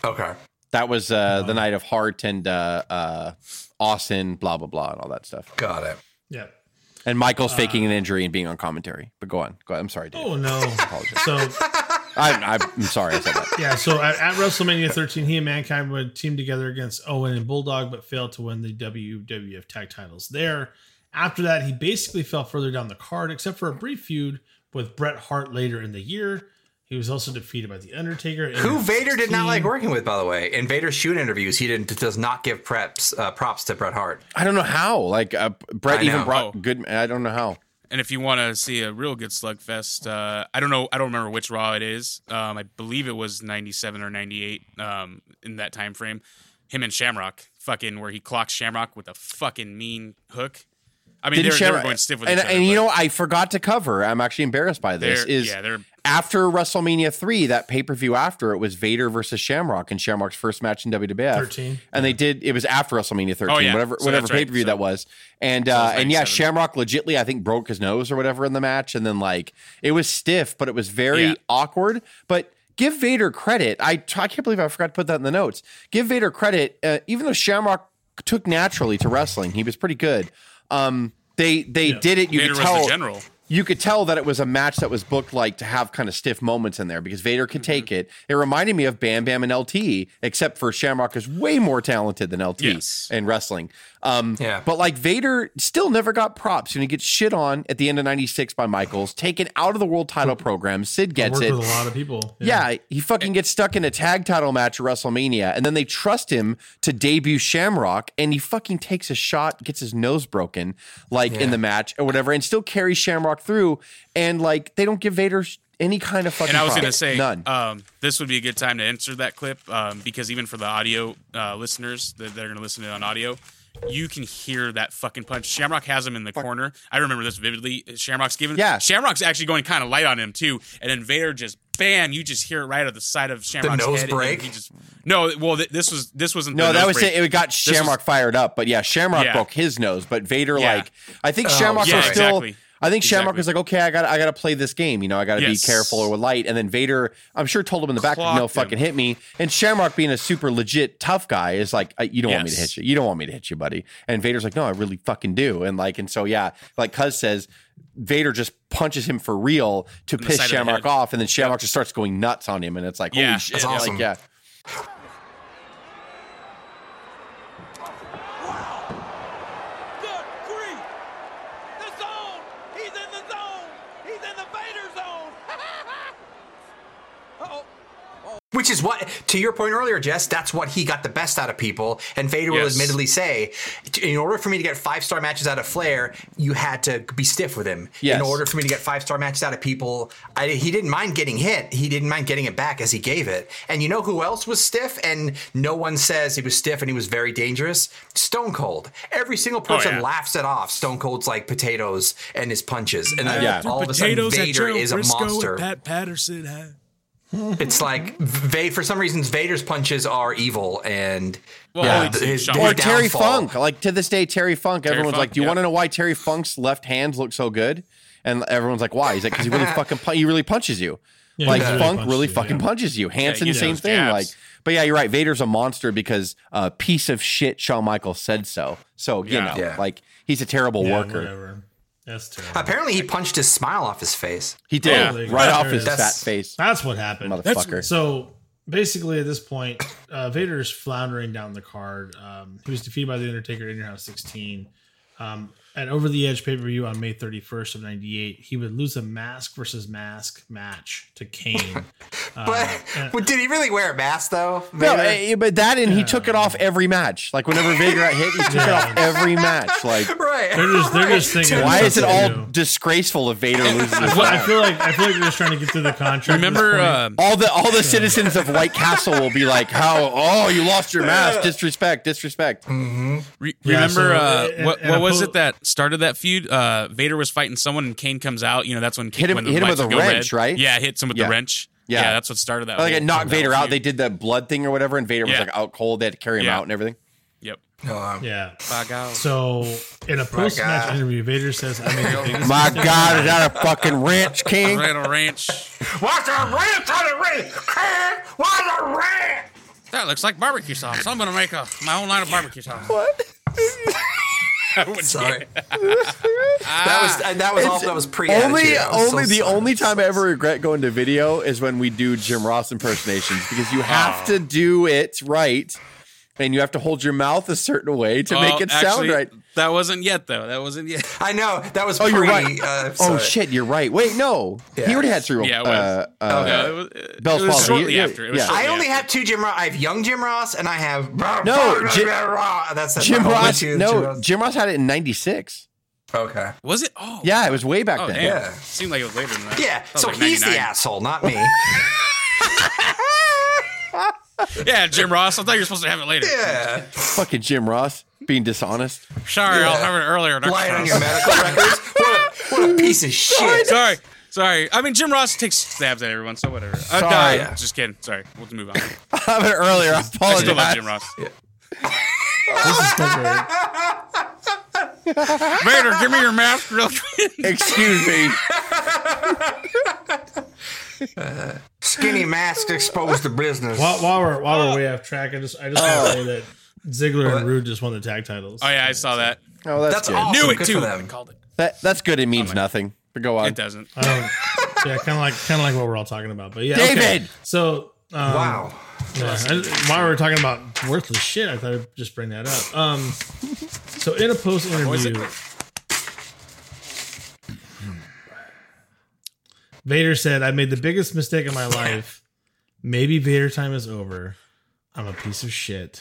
Okay. That was uh, the night of Hart and uh, uh, Austin, blah blah blah, and all that stuff. Got it. yeah. And Michael's faking an injury and being on commentary. But go on, go on. I'm sorry, Dave. Oh, no. so I, I'm sorry I said that. Yeah, so at, at WrestleMania 13, he and Mankind would team together against Owen and Bulldog, but failed to win the WWF tag titles there. After that, he basically fell further down the card, except for a brief feud with Bret Hart later in the year. He was also defeated by The Undertaker. Who Vader did not like working with, by the way. In Vader's shoot interviews, he didn't does not give preps uh, props to Bret Hart. I don't know how. Like uh, Bret I even know. brought Oh. good. I don't know how. And if you want to see a real good slugfest, uh, I don't know. I don't remember which Raw it is. Um, I believe it was '97 or '98 um, in that time frame. Him and Shamrock, fucking, where he clocks Shamrock with a fucking mean hook. I mean, Didn't they're, they were Shamrock- going stiff with and, each other. and you know, I forgot to cover. I'm actually embarrassed by this. Is yeah, they're- after WrestleMania three, that pay per view after it was Vader versus Shamrock and Shamrock's first match in WWF. 13. and they did. It was after WrestleMania 13, Oh, yeah. whatever So whatever pay per view So- that was. And uh, was and yeah, Shamrock legitly, I think broke his nose or whatever in the match, and then like it was stiff, but it was very Yeah. awkward. But give Vader credit. I I can't believe I forgot to put that in the notes. Give Vader credit, uh, even though Shamrock took naturally to wrestling, he was pretty good. Um, they they did it. You Vader could was tell the general. You could tell that it was a match that was booked like to have kind of stiff moments in there because Vader could take it. It reminded me of Bam Bam and LT, except for Shamrock is way more talented than LT Yes. in wrestling. Um, Yeah. But like Vader still never got props and he gets shit on at the end of 96 by Michaels, taken out of the world title program. Sid gets it. with a lot of people. Yeah, he fucking gets stuck in a tag title match at WrestleMania, and then they trust him to debut Shamrock, and he fucking takes a shot, gets his nose broken, like in the match or whatever, and still carries Shamrock through, and like they don't give Vader any kind of fucking. And I was going to say, none. Um, this would be a good time to insert that clip um, because even for the audio uh, listeners that, that are going to listen to it on audio, you can hear that fucking punch. Shamrock has him in the corner. I remember this vividly. Shamrock's giving. Yeah. Shamrock's actually going kind of light on him too, and then Vader just bam, you just hear it right at the side of Shamrock's nose head. and break? He just no. Well, th- this was this wasn't. no, the that nose was break. it. It got Shamrock was- fired up, but yeah, Shamrock Yeah. broke his nose, but Vader Yeah. like I think Oh, Shamrock yeah, was still. exactly. I think Shamrock Exactly. was like, okay, I got, I got to play this game. You know, I got to Yes. be careful or with light. And then Vader, I'm sure, told him in the back, no, him. fucking hit me. And Shamrock, being a super legit tough guy, is like, "Uh, you don't want me to hit you. You don't want me to hit you, buddy. And Vader's like, no, I really fucking do. And like, and so yeah, like Cuz says, Vader just punches him for real to piss side of Shamrock off, and then Shamrock just starts going nuts on him, and it's like, Yeah, shit, that's like, awesome. yeah. Good grief! The zone! He's in the zone! He's in the Vader zone! Uh-oh. Which is what, to your point earlier, Jess, that's what he got the best out of people. And Vader will admittedly say, in order for me to get five star matches out of Flair, you had to be stiff with him. Yes. In order for me to get five star matches out of people, I, he didn't mind getting hit. He didn't mind getting it back as he gave it. And you know who else was stiff? And no one says he was stiff and he was very dangerous? Stone Cold. Every single oh, person yeah. laughs it off. Stone Cold's like potatoes and his punches. And then Yeah. all of a sudden, Vader is a monster. Pat Patterson had. It's like Va- for some reasons Vader's punches are evil and Well, yeah, only his, his Or Michaels. Terry Funk. Like to this day, Terry Funk. everyone's Funk, like, "Do you yeah. want to know why Terry Funk's left hands look so good?" And everyone's like, "Why?" He's like, "Because he really fucking pu- he really punches you. Yeah, like he really Funk punches really you, fucking yeah. punches you. Hansen, he same thing. jabs. Like, but yeah, you're right. Vader's a monster because uh, piece of shit Shawn Michaels said so. So you Yeah. know, Yeah. like he's a terrible Yeah, worker. Whatever. That's terrible. Apparently, he punched his smile off his face. He did Yeah. right off his That's- fat face, That's what happened. motherfucker. So basically, at this point, uh, Vader's floundering down the card. Um, he was defeated by the Undertaker in your house 16. Um, at Over the Edge pay per view on May 31st of '98, he would lose a mask versus mask match to Kane. Um, But and- but did he really wear a mask though? No, Vader? eh, but that and he took it off every match. Like whenever Vader got hit, he took it off every match. Like right. they're just they're just thinking. why is it all something do. disgraceful if Vader loses? I feel, I feel like I feel like they're just trying to get through the contract. at Remember, uh, all the all the citizens of White Castle will be like, "How? Oh, you lost your mask! Disrespect! Disrespect!" Re- Yeah, remember so, uh, uh, what and what was po- it that started that feud? Uh, Vader was fighting someone and Kane comes out. You know, that's when Hit him- when the hit him with lights a wrench, red. right? Yeah, hits him with Yeah. the wrench. Yeah. Yeah. that's what started that. Like it knocked Vader whole out. They did the blood thing or whatever, and Vader was like out cold. They had to carry him Yeah. out and everything. Yep. Uh, yeah. By God. So in a post match interview, Vader says, "I made the biggest My God, is that a fucking wrench, King? Red Ranch. What's a ranch on the ring? What's a ranch? That looks like barbecue sauce. I'm gonna make a my own line of barbecue sauce. What? Sorry. that was uh, that was all that was pre. Only, only the only time I ever regret going to video is when we do Jim Ross impersonations because you have to do it right, and you have to hold your mouth a certain way to make Oh, it sound right. That wasn't yet though. That wasn't yet. I know that was. Oh, you're right. Uh, oh shit, you're right. Wait, no, Yeah. he already had cerebral. Yeah, it was. uh, uh, Yeah, it was, it Bell's was palsy. shortly Yeah, after. It was yeah. shortly I only after. have two Jim Ross. I have young Jim Ross, and I have No, Jim- That's that's Jim Ross. two Jim No, Ross. Jim Ross had it in '96. Okay. Was it? Oh, Yeah, it was way back Oh, then. damn. Yeah. Seemed like it was later than that. Yeah. That So like he's the asshole, not me. Yeah, Jim Ross. I thought you were supposed to have it later. yeah. Fucking Jim Ross being dishonest. Sorry, I'll have it earlier. Dr. Lying on your medical records. What a, what a piece of shit. Sorry. Sorry. I mean, Jim Ross takes stabs at everyone, so whatever. Uh, no, Sorry. I'm just kidding. Sorry. We'll just move on. I have it earlier. I I still love. Jim Ross. This is temporary. Vader, give me your mask real quick. Excuse me. Skinny mask exposed to business. While, while we're while we're way off track, I just I just want to say that Ziggler and Roode just won the tag titles. Oh, yeah, I saw that. Oh, that's, That's good. awesome. Knew it, Good too. for I them. called it. That that's good. It means nothing. But go on. It doesn't. I don't. yeah, kind of like kind of like what we're all talking about. But yeah, okay. David! So um, Wow. Yeah, I, while we were talking about worthless shit, I thought I'd just bring that up. Um, so in a post was interview, Vader said, "I made the biggest mistake of my life. Maybe Vader time is over. I'm a piece of shit,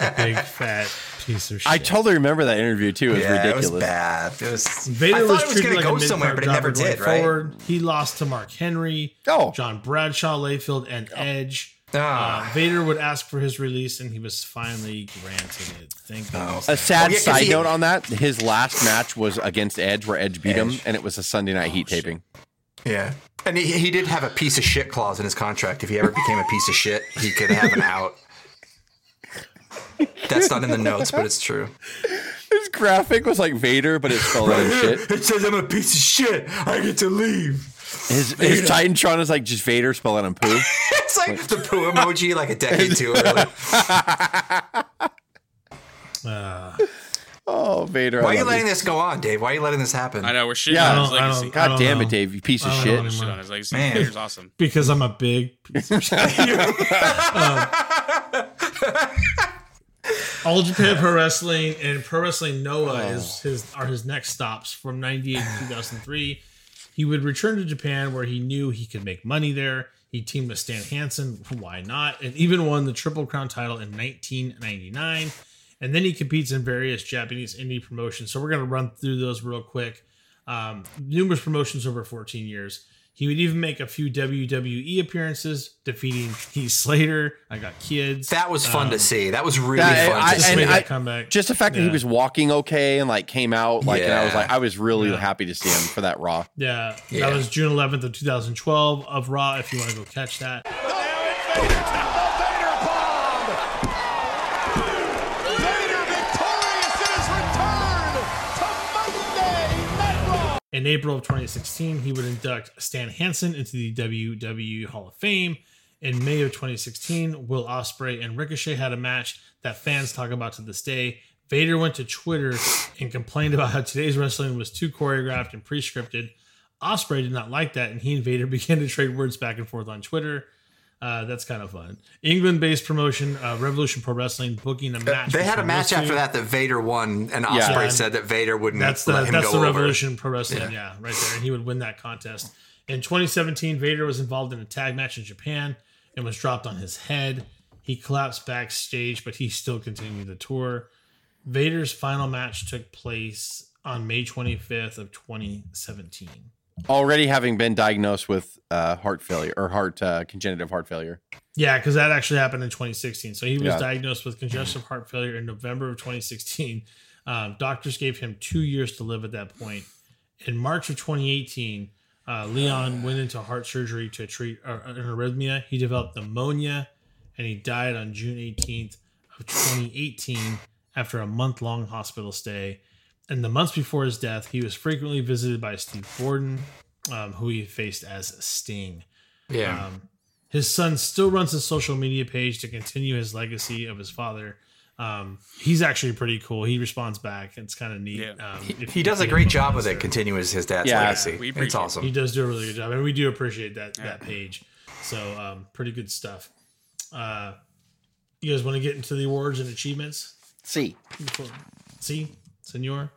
a big fat piece of shit." I totally remember that interview too. It was yeah, ridiculous. it was bad. It was. Vader I thought was, it was going like to a go somewhere, but it never did, right? forward. He lost to Mark Henry, Oh. John Bradshaw, Layfield, and Edge. Ah. Uh, Vader would ask for his release, and he was finally granted it. Thank goodness. A sad Oh, yeah, 'cause side he- note on that: his last match was against Edge, where Edge beat him, and it was a Sunday night heat taping. Yeah. And he, he did have a piece of shit clause in his contract. If he ever became a piece of shit, he could have an out. That's not in the notes, but it's true. His graphic was like Vader, but it's spelled out as shit. It says I'm a piece of shit. I get to leave. His his Titantron is like just Vader spelled out in poo. It's like the poo emoji, like a decade too early. Uh, Oh, Vader! Why I are you love letting this go on, Dave? Why are you letting this happen? I know we're shitting Yeah, on his legacy. God I damn it. Dave! You piece of shit. Shit on his legacy. Man. Vader's awesome. because I'm a big piece of shit. Um, All Japan Pro Wrestling and Pro Wrestling Noah is his are his next stops from '98 to 2003. He would return to Japan where he knew he could make money there. He teamed with Stan Hansen, why not? And even won the Triple Crown title in 1999. And then he competes in various Japanese indie promotions. So we're going to run through those real quick. Um, numerous promotions over 14 years. He would even make a few WWE appearances, defeating Heath Slater. I got kids. That was fun to see. That was really That- fun I- to just see. and made I- comeback. Just the fact that he was walking okay and like came out like, and I was like, I was really Yeah. happy to see him for that Raw. Yeah, Yeah. that was June 11th of 2012 of Raw. If you want to go catch that, in April of 2016, he would induct Stan Hansen into the WWE Hall of Fame. In May of 2016, Will Ospreay and Ricochet had a match that fans talk about to this day. Vader went to Twitter and complained about how today's wrestling was too choreographed and pre-scripted. Ospreay did not like that, and he and Vader began to trade words back and forth on Twitter. Uh, that's kind of fun. England-based promotion, uh, Revolution Pro Wrestling, booking a match. They had a match after that that Vader won, and Ospreay Yeah. said that Vader wouldn't That's the let him that's go the over. Revolution Pro Wrestling, yeah. Yeah. right there, and he would win that contest. In 2017, Vader was involved in a tag match in Japan and was dropped on his head. He collapsed backstage, but he still continued the tour. Vader's final match took place on May 25th of 2017. Already having been diagnosed with uh, heart failure or heart uh, congenitive heart failure. Yeah, because that actually happened in 2016. So he was Yeah. diagnosed with congestive heart failure in November of 2016. Um, doctors gave him two years to live at that point. In March of 2018, uh, Leon went into heart surgery to treat uh, an arrhythmia. He developed pneumonia and he died on June 18th of 2018 after a month long hospital stay. In the months before his death, he was frequently visited by Steve Borden, um, who he faced as Sting. Yeah. Um, his son still runs a social media page to continue his legacy of his father. Um, he's actually pretty cool. He responds back. It's kind of neat. Yeah. Um, he, he does a great job with it, Insta. continuing his dad's Yeah, legacy. we It's awesome. He does do a really good job, and we do appreciate that that page. So, um, pretty good stuff. Uh, you guys want to get into the awards and achievements? See, See, senor.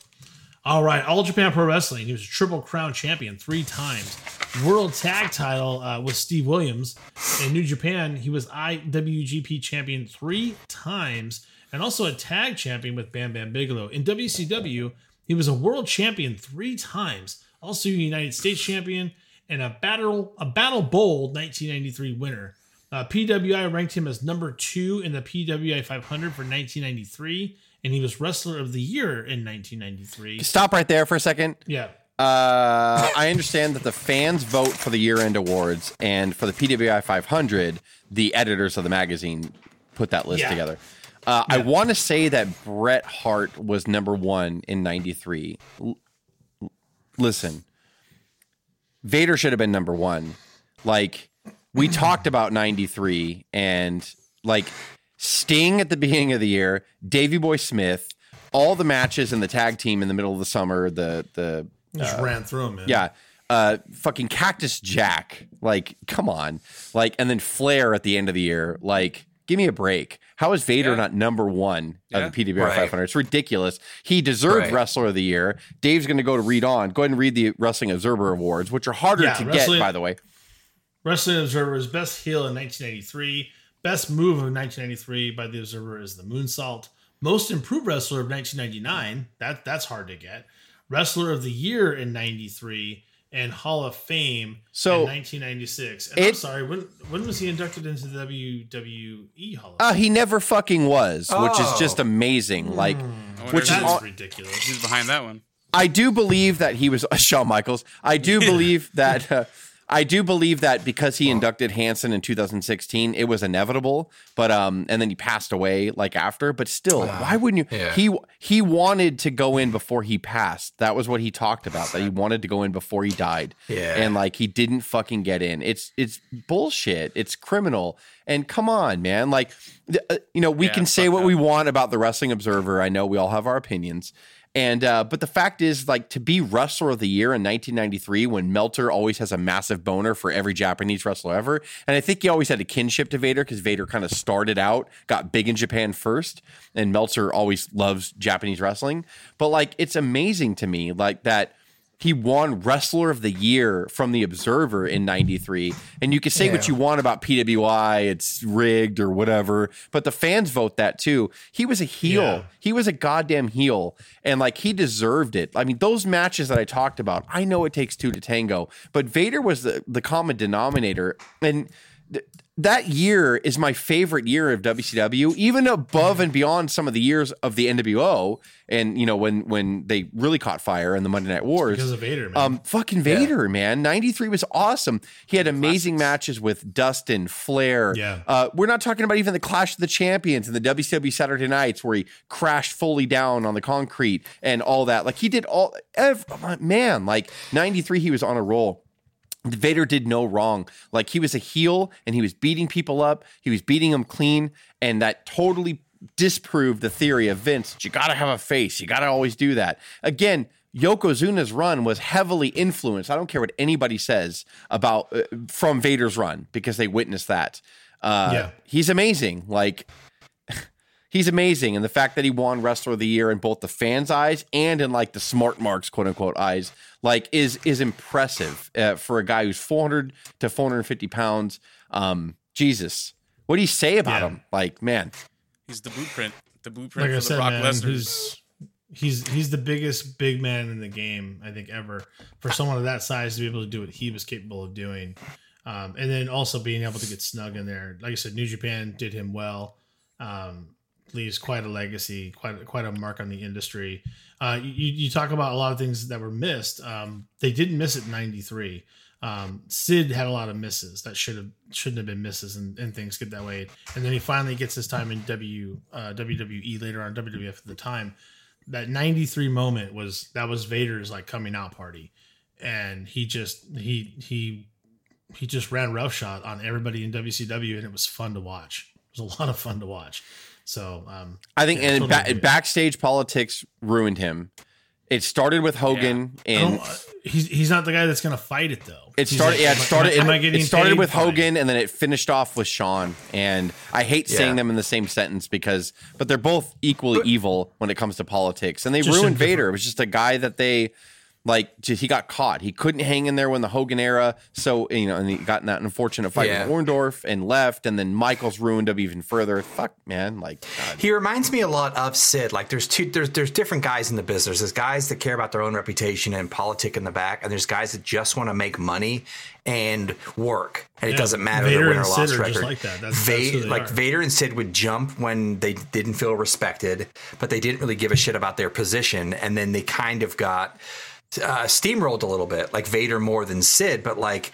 All right, All Japan Pro Wrestling. He was a Triple Crown champion three times. World Tag Title uh, with Steve Williams. In New Japan, he was IWGP champion three times, and also a tag champion with Bam Bam Bigelow. In WCW, he was a world champion three times, also a United States champion, and a battle a Battle Bowl 1993 winner. Uh, PWI ranked him as number two in the PWI 500 for 1993, and he was Wrestler of the Year in 1993. stop right there for a second. Yeah, Uh, I understand that the fans vote for the year-end awards, and for the PWI 500, the editors of the magazine put that list Yeah. together. Uh, I want to say that Bret Hart was number one in '93. L- listen, Vader should have been number one. Like we talked about '93, and like Sting at the beginning of the year, Davey Boy Smith, all the matches in the tag team in the middle of the summer, the the Just ran through him, man. Yeah. Uh, fucking Cactus Jack. Like, come on. Like, and then Flair at the end of the year. Like, give me a break. How is Vader Yeah. not number one Yeah. of the PWR Right. 500? It's ridiculous. He deserved Right. Wrestler of the Year. Dave's going to go to read on. Go ahead and read the Wrestling Observer Awards, which are harder Yeah, to Wrestling- get, by the way. Wrestling Observer's best heel in 1993. Best move of 1993 by the Observer is the moonsault. Most improved wrestler of 1999. That that's hard to get. Wrestler of the year in 93 and Hall of Fame So, in 1996. And I'm sorry, when when was he inducted into the WWE Hall of Uh, he never fucking was, which is Oh. just amazing. Like, I which is all- ridiculous. who's behind that one. I do believe that he was Shawn Michaels. I do believe that uh, I do believe that because he inducted Hansen in 2016, it was inevitable. But um, and then he passed away like after. But still, why wouldn't you? yeah. He he wanted to go in before he passed. That was what he talked about. That he wanted to go in before he died. Yeah. and like he didn't fucking get in. It's it's bullshit. It's criminal. And come on, man. Like, uh, you know, we Yeah, can say what we want about the Wrestling Observer. I know we all have our opinions. And uh, but the fact is, like, to be wrestler of the year in 1993, when Meltzer always has a massive boner for every Japanese wrestler ever, and I think he always had a kinship to Vader because Vader kind of started out, got big in Japan first, and Meltzer always loves Japanese wrestling. But like, it's amazing to me, like that he won Wrestler of the Year from the Observer in '93, and you can say what you want about PWI, it's rigged or whatever, but the fans vote that too. He was a heel. Yeah. He was a goddamn heel, and like he deserved it. I mean, those matches that I talked about, I know it takes two to tango, but Vader was the the common denominator, and. th- that year is my favorite year of WCW, even above and beyond some of the years of the NWO, and you know when when they really caught fire in the Monday Night Wars Because of Vader, man. um, fucking Vader, man. 93 was awesome. He had amazing matches with Dustin, Flair. Yeah. Uh, we're not talking about even the Clash of the Champions and the WCW Saturday nights where he crashed fully down on the concrete and all that. Like he did all, ev- man, like 93, he was on a roll. Vader did no wrong. Like he was a heel and he was beating people up. He was beating them clean. And that totally disproved the theory of Vince. You got to have a face. You got to always do that. Again, Yokozuna's run was heavily influenced. I don't care what anybody says about uh, from Vader's run because they witnessed that. Uh, Yeah. He's amazing. Like, he's amazing. And the fact that he won Wrestler of the Year in both the fans' eyes and in like the smart marks, quote unquote, eyes, like is is impressive uh, for a guy who's 400 to 450 pounds. Um, Jesus, what do you say about Yeah. him? Like, man, He's the blueprint. The blueprint like I for the said, Brock man, Lesnar. he's he's he's the biggest big man in the game, I think, ever for someone of that size to be able to do what he was capable of doing, um, and then also being able to get snug in there. Like I said, New Japan did him well. Um, leaves quite a legacy, quite quite a mark on the industry. Uh, you, you talk about a lot of things that were missed. Um, they didn't miss it in '93. Um, Sid had a lot of misses that should have shouldn't have been misses, and, and things get that way. And then he finally gets his time in W uh, WWE later on WWF at the time. That '93 moment was that was Vader's like coming out party, and he just he he he just ran roughshod on everybody in WCW, and it was fun to watch. It was a lot of fun to watch. So um, I think Yeah, and totally ba- backstage politics ruined him. It started with Hogan I and uh, he's he's not the guy that's gonna fight it though. It started. like, yeah, it started. Am I it- getting it started with Hogan, and then it finished off with Shawn. And I hate saying them in the same sentence because, but they're both equally evil when it comes to politics. And they ruined Vader. It was just a guy that they like. Just, he got caught. He couldn't hang in there when the Hogan era. So you know, and he got in that unfortunate fight Yeah. with Orndorff and left. And then Michaels ruined him even further. Fuck, man. Like, God. He reminds me a lot of Sid. Like there's two there's there's different guys in the business. There's guys that care about their own reputation and politic in the back, and there's guys that just want to make money and work. And it doesn't matter Vader the win and or loss record. just like that. That's- Va- that's who like are. Vader and Sid would jump when they didn't feel respected, but they didn't really give a shit about their position, and then they kind of got uh, steamrolled a little bit. Like Vader more than Sid, but like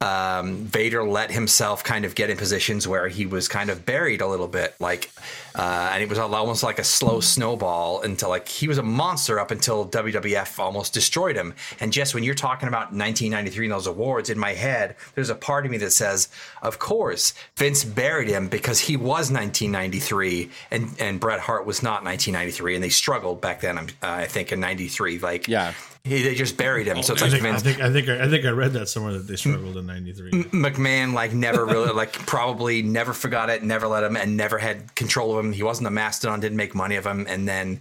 um, Vader let himself kind of get in positions where he was kind of buried a little bit, like, uh, and it was almost like a slow snowball until like he was a monster up until WWF almost destroyed him. And just when you're talking about 1993 and those awards, in my head, there's a part of me that says, of course, Vince buried him because he was 1993 and and Bret Hart was not 1993, and they struggled back then. Uh, I think in '93, like Yeah. He, they just buried him. so it's I like think, I think I think I think I read that somewhere that they struggled in '93. McMahon like never really like probably never forgot it, never let him, and never had control of him. He wasn't a mastodon, didn't make money of him, and then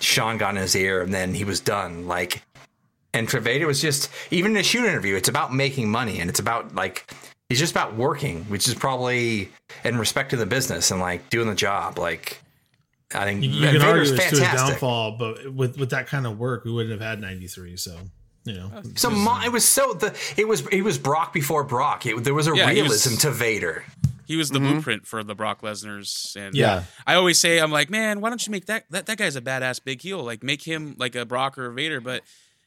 Shawn got in his ear, and then he was done. Like, and Vader was just even in a shoot interview, it's about making money, and it's about like he's just about working, which is probably in respect to the business and like doing the job. Like, I think You, you and can argue Vader's it's to his downfall, but with with that kind of work, we wouldn't have had '93. So you know, oh, So mo- it was so the it was it was Brock before Brock. It, there was a Yeah, he was- realism to Vader. He was the mm-hmm. blueprint for the Brock Lesnar's, and uh, Yeah. I always say, I'm like, man, why don't you make that that that guy's a badass big heel? Like, make him like a Brock or a Vader, but.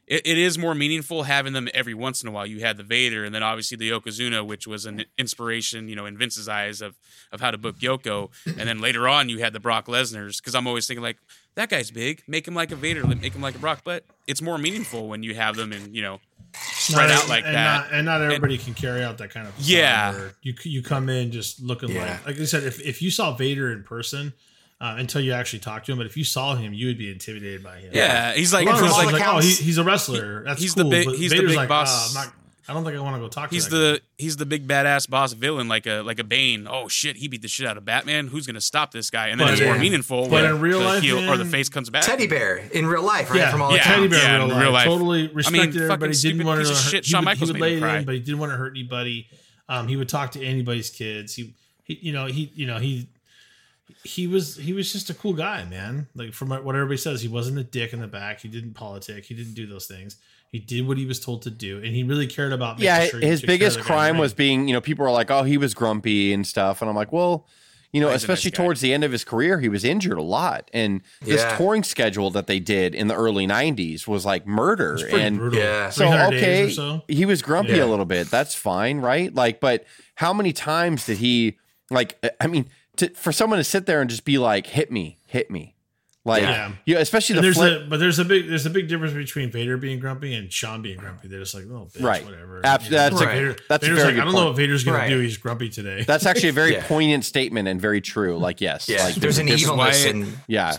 It, it is more meaningful having them every once in a while. You had the Vader, and then obviously the Yokozuna, which was an inspiration, you know, in Vince's eyes of of how to book Yoko. And then later on, you had the Brock Lesnar's, because I'm always thinking like that guy's big, make him like a Vader, make him like a Brock. But it's more meaningful when you have them and you know spread Not- out like and that. Not, and not everybody can carry out that kind of. Yeah. You you come in just looking Yeah. like like I said. If if you saw Vader in person. Uh, until you actually talk to him, but if you saw him, you would be intimidated by him. yeah, he's like a lot of he's wrestlers like like, oh, he, he's a wrestler. That's he's the big- but he's the big like, boss. "Uh, I'm not, I don't think I want to go talk to. He's that the guy." he's the big badass boss villain, like a like a Bane. Oh shit, he beat the shit out of Batman. Who's gonna stop this guy? And then But it's more meaningful but when in real the life, heel or the face comes back. Teddy Bear in real life, right? Yeah, From all yeah. the Teddy Bear yeah, in real in life. real life. Totally I mean, respected everybody. stupid Didn't want to hurt. shit. He Shawn would, he would made lay it cry. in, but he didn't want to hurt anybody. Um, he would talk to anybody's kids. He, he, you know, he, you know, he, he was he was just a cool guy, man. Like from what everybody says, he wasn't a dick in the back. He didn't politic. He didn't do those things. He did what he was told to do, and he really cared about. Yeah, sure his took care of biggest the guy in crime was being, you know, people were like, "Oh, he was grumpy and stuff," and I'm like, "Well, you know, He's a nice especially towards the end of his career, he was injured a lot, and this Yeah. touring schedule that they did in the early '90s was like murder, It's pretty and brutal. Yeah. so okay, so. he was grumpy Yeah. a little bit. That's fine, right? Like, but how many times did he like? I mean, to, for someone to sit there and just be like, "Hit me, hit me," like, Yeah. yeah, especially And the there's flip. a, but there's a big there's a big difference between Vader being grumpy and Shawn being grumpy. They're just like, oh, bitch, Right. whatever. Abs- You know, that's a- Vader, that's a Vader's very like, good I don't know what Vader's gonna Right. do. He's grumpy today. That's actually a very Yeah. poignant statement and very true. Like, yes, Yeah, like, there's an this- evilness why- in yeah,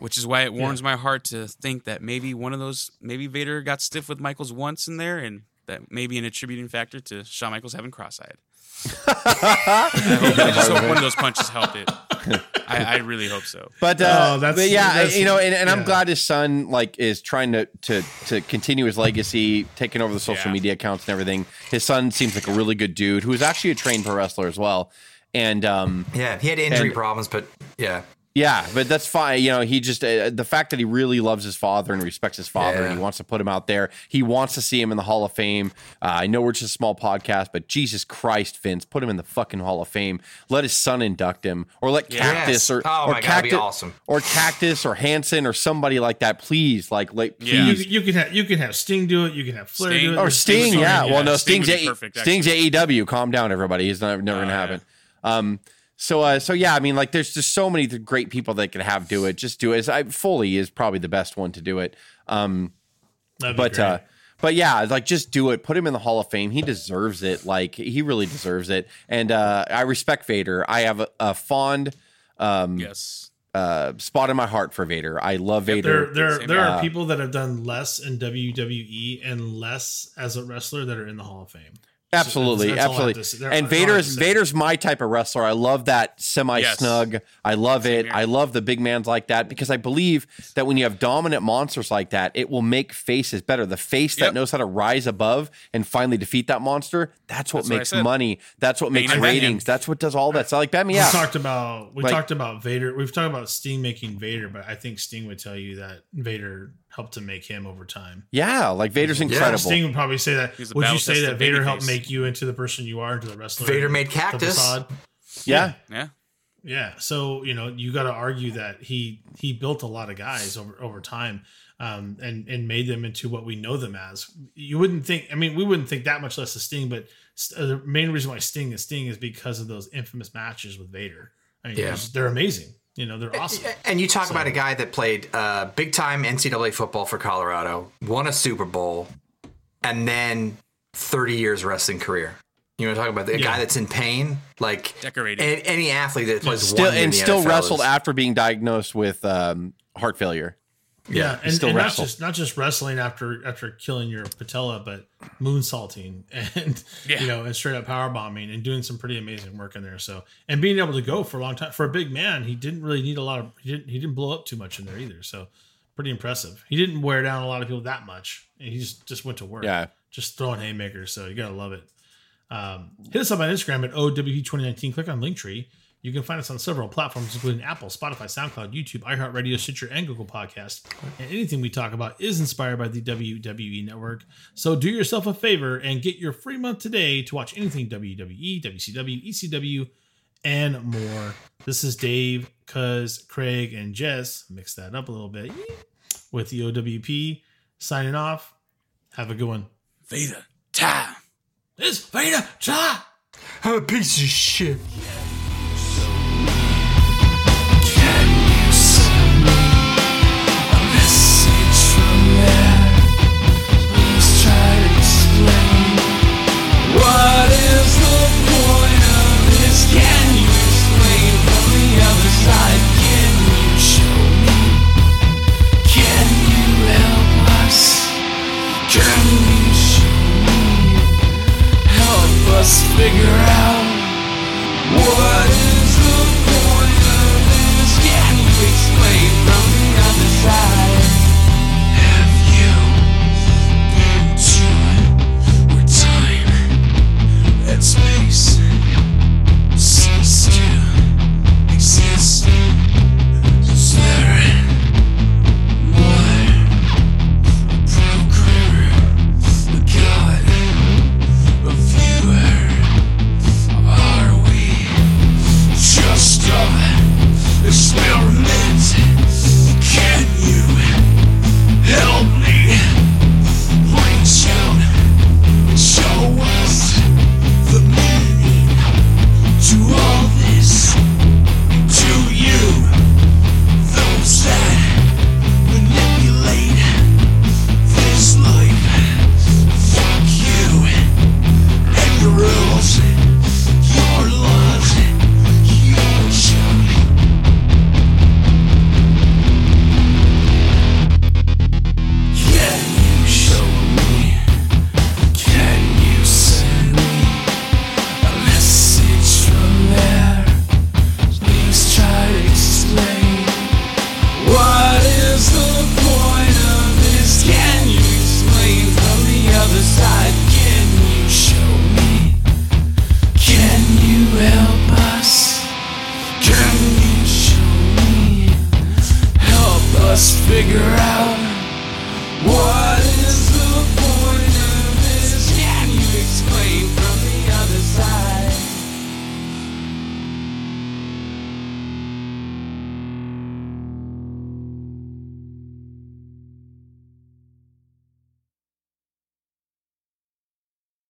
which is why it warms my heart to think that maybe one of those maybe Vader got stiff with Michaels once in there, and that may be an attributing factor to Shawn Michaels having cross-eyed. I, hope, I just hope one of those punches helped it. I, I really hope so. But uh, Oh, that's- but yeah, that's- you know, and, and I'm glad his son like is trying to to to continue his legacy, taking over the social Yeah. media accounts and everything. His son seems like a really good dude who is actually a trained pro wrestler as well. And um, yeah. He had injury And- problems, but yeah, yeah, but that's fine. You know, he just uh, the fact that he really loves his father and respects his father, Yeah. and he wants to put him out there. He wants to see him in the Hall of Fame. Uh, I know we're just a small podcast, but Jesus Christ, Vince, put him in the fucking Hall of Fame. Let his son induct him, or let Yes. Cactus or Oh or my God, be Cactus awesome. or Cactus or Hansen or somebody like that. Please, like, like Yeah. you, please. you can have you can have Sting do it. You can have Flair Sting. do it. Or There's- Sting, there's so yeah. Well, no. Sting Sting's A- perfect, Sting's AEW. Calm down, everybody. He's not, never gonna Oh, happen. yeah. Um, so, uh, so yeah, I mean, like, there's just so many great people that could have do it. Just do it. I, Foley is probably the best one to do it. Um, but uh, but yeah, like, just do it. Put him in the Hall of Fame. He deserves it. Like, he really deserves it. And uh, I respect Vader. I have a, a fond um, Yes. uh, spot in my heart for Vader. I love there Vader. there there here. are people that have done less in WWE and less as a wrestler that are in the Hall of Fame. Absolutely, That's all absolutely. to And that's all I Vader is. Vader's my type of wrestler. I love that semi snug. I love it. I love the big mans like that because I believe that when you have dominant monsters like that, it will make faces better. The face that Yep. knows how to rise above and finally defeat that monster, that's what That's what makes said. money. That's what makes and Batman. ratings. That's what does all that. So like Batman, We yeah. talked about we Like- talked about Vader. We've talked about Sting making Vader, but I think Sting would tell you that Vader helped to make him over time. Yeah, like Vader's Yeah, incredible. Sting would probably say that. He's Would you say that Vader helped babyface. make you into the person you are, into the wrestler? Vader made Cactus. facade? yeah. Yeah. Yeah, so you know you got to argue that he he built a lot of guys over over time, um, and and made them into what we know them as. You wouldn't think. I mean, we wouldn't think that much less of Sting, but uh, the main reason why Sting is Sting is because of those infamous matches with Vader. I mean, Yeah. they're amazing. You know, they're awesome. And you talk So- about a guy that played uh, big time NCAA football for Colorado, won a Super Bowl, and then 30 years wrestling career. You know, talking about the Yeah. guy that's in pain, like Decorated. a- any athlete that plays Still one in and the still NFL wrestled is- after being diagnosed with um, heart failure. Yeah, and, still and not just not just wrestling after after killing your patella, but moonsaulting and Yeah. you know and straight up power bombing and doing some pretty amazing work in there. So and being able to go for a long time for a big man, he didn't really need a lot of he didn't he didn't blow up too much in there either. So pretty impressive. He didn't wear down a lot of people that much. And he just just went to work. Yeah. just throwing haymakers. So you gotta love it. Um, hit us up on Instagram at OWP2019. Click on Linktree. You can find us on several platforms, including Apple, Spotify, SoundCloud, YouTube, iHeartRadio, Stitcher, and Google Podcasts. And anything we talk about is inspired by the WWE Network. So do yourself a favor and get your free month today to watch anything WWE, WCW, ECW, and more. This is Dave, Cuz, Craig, and Jess. Mix that up a little bit with the OWP. Signing off. Have a good one. Vader, time. It's Vader time. I'm a piece of shit. Figure out what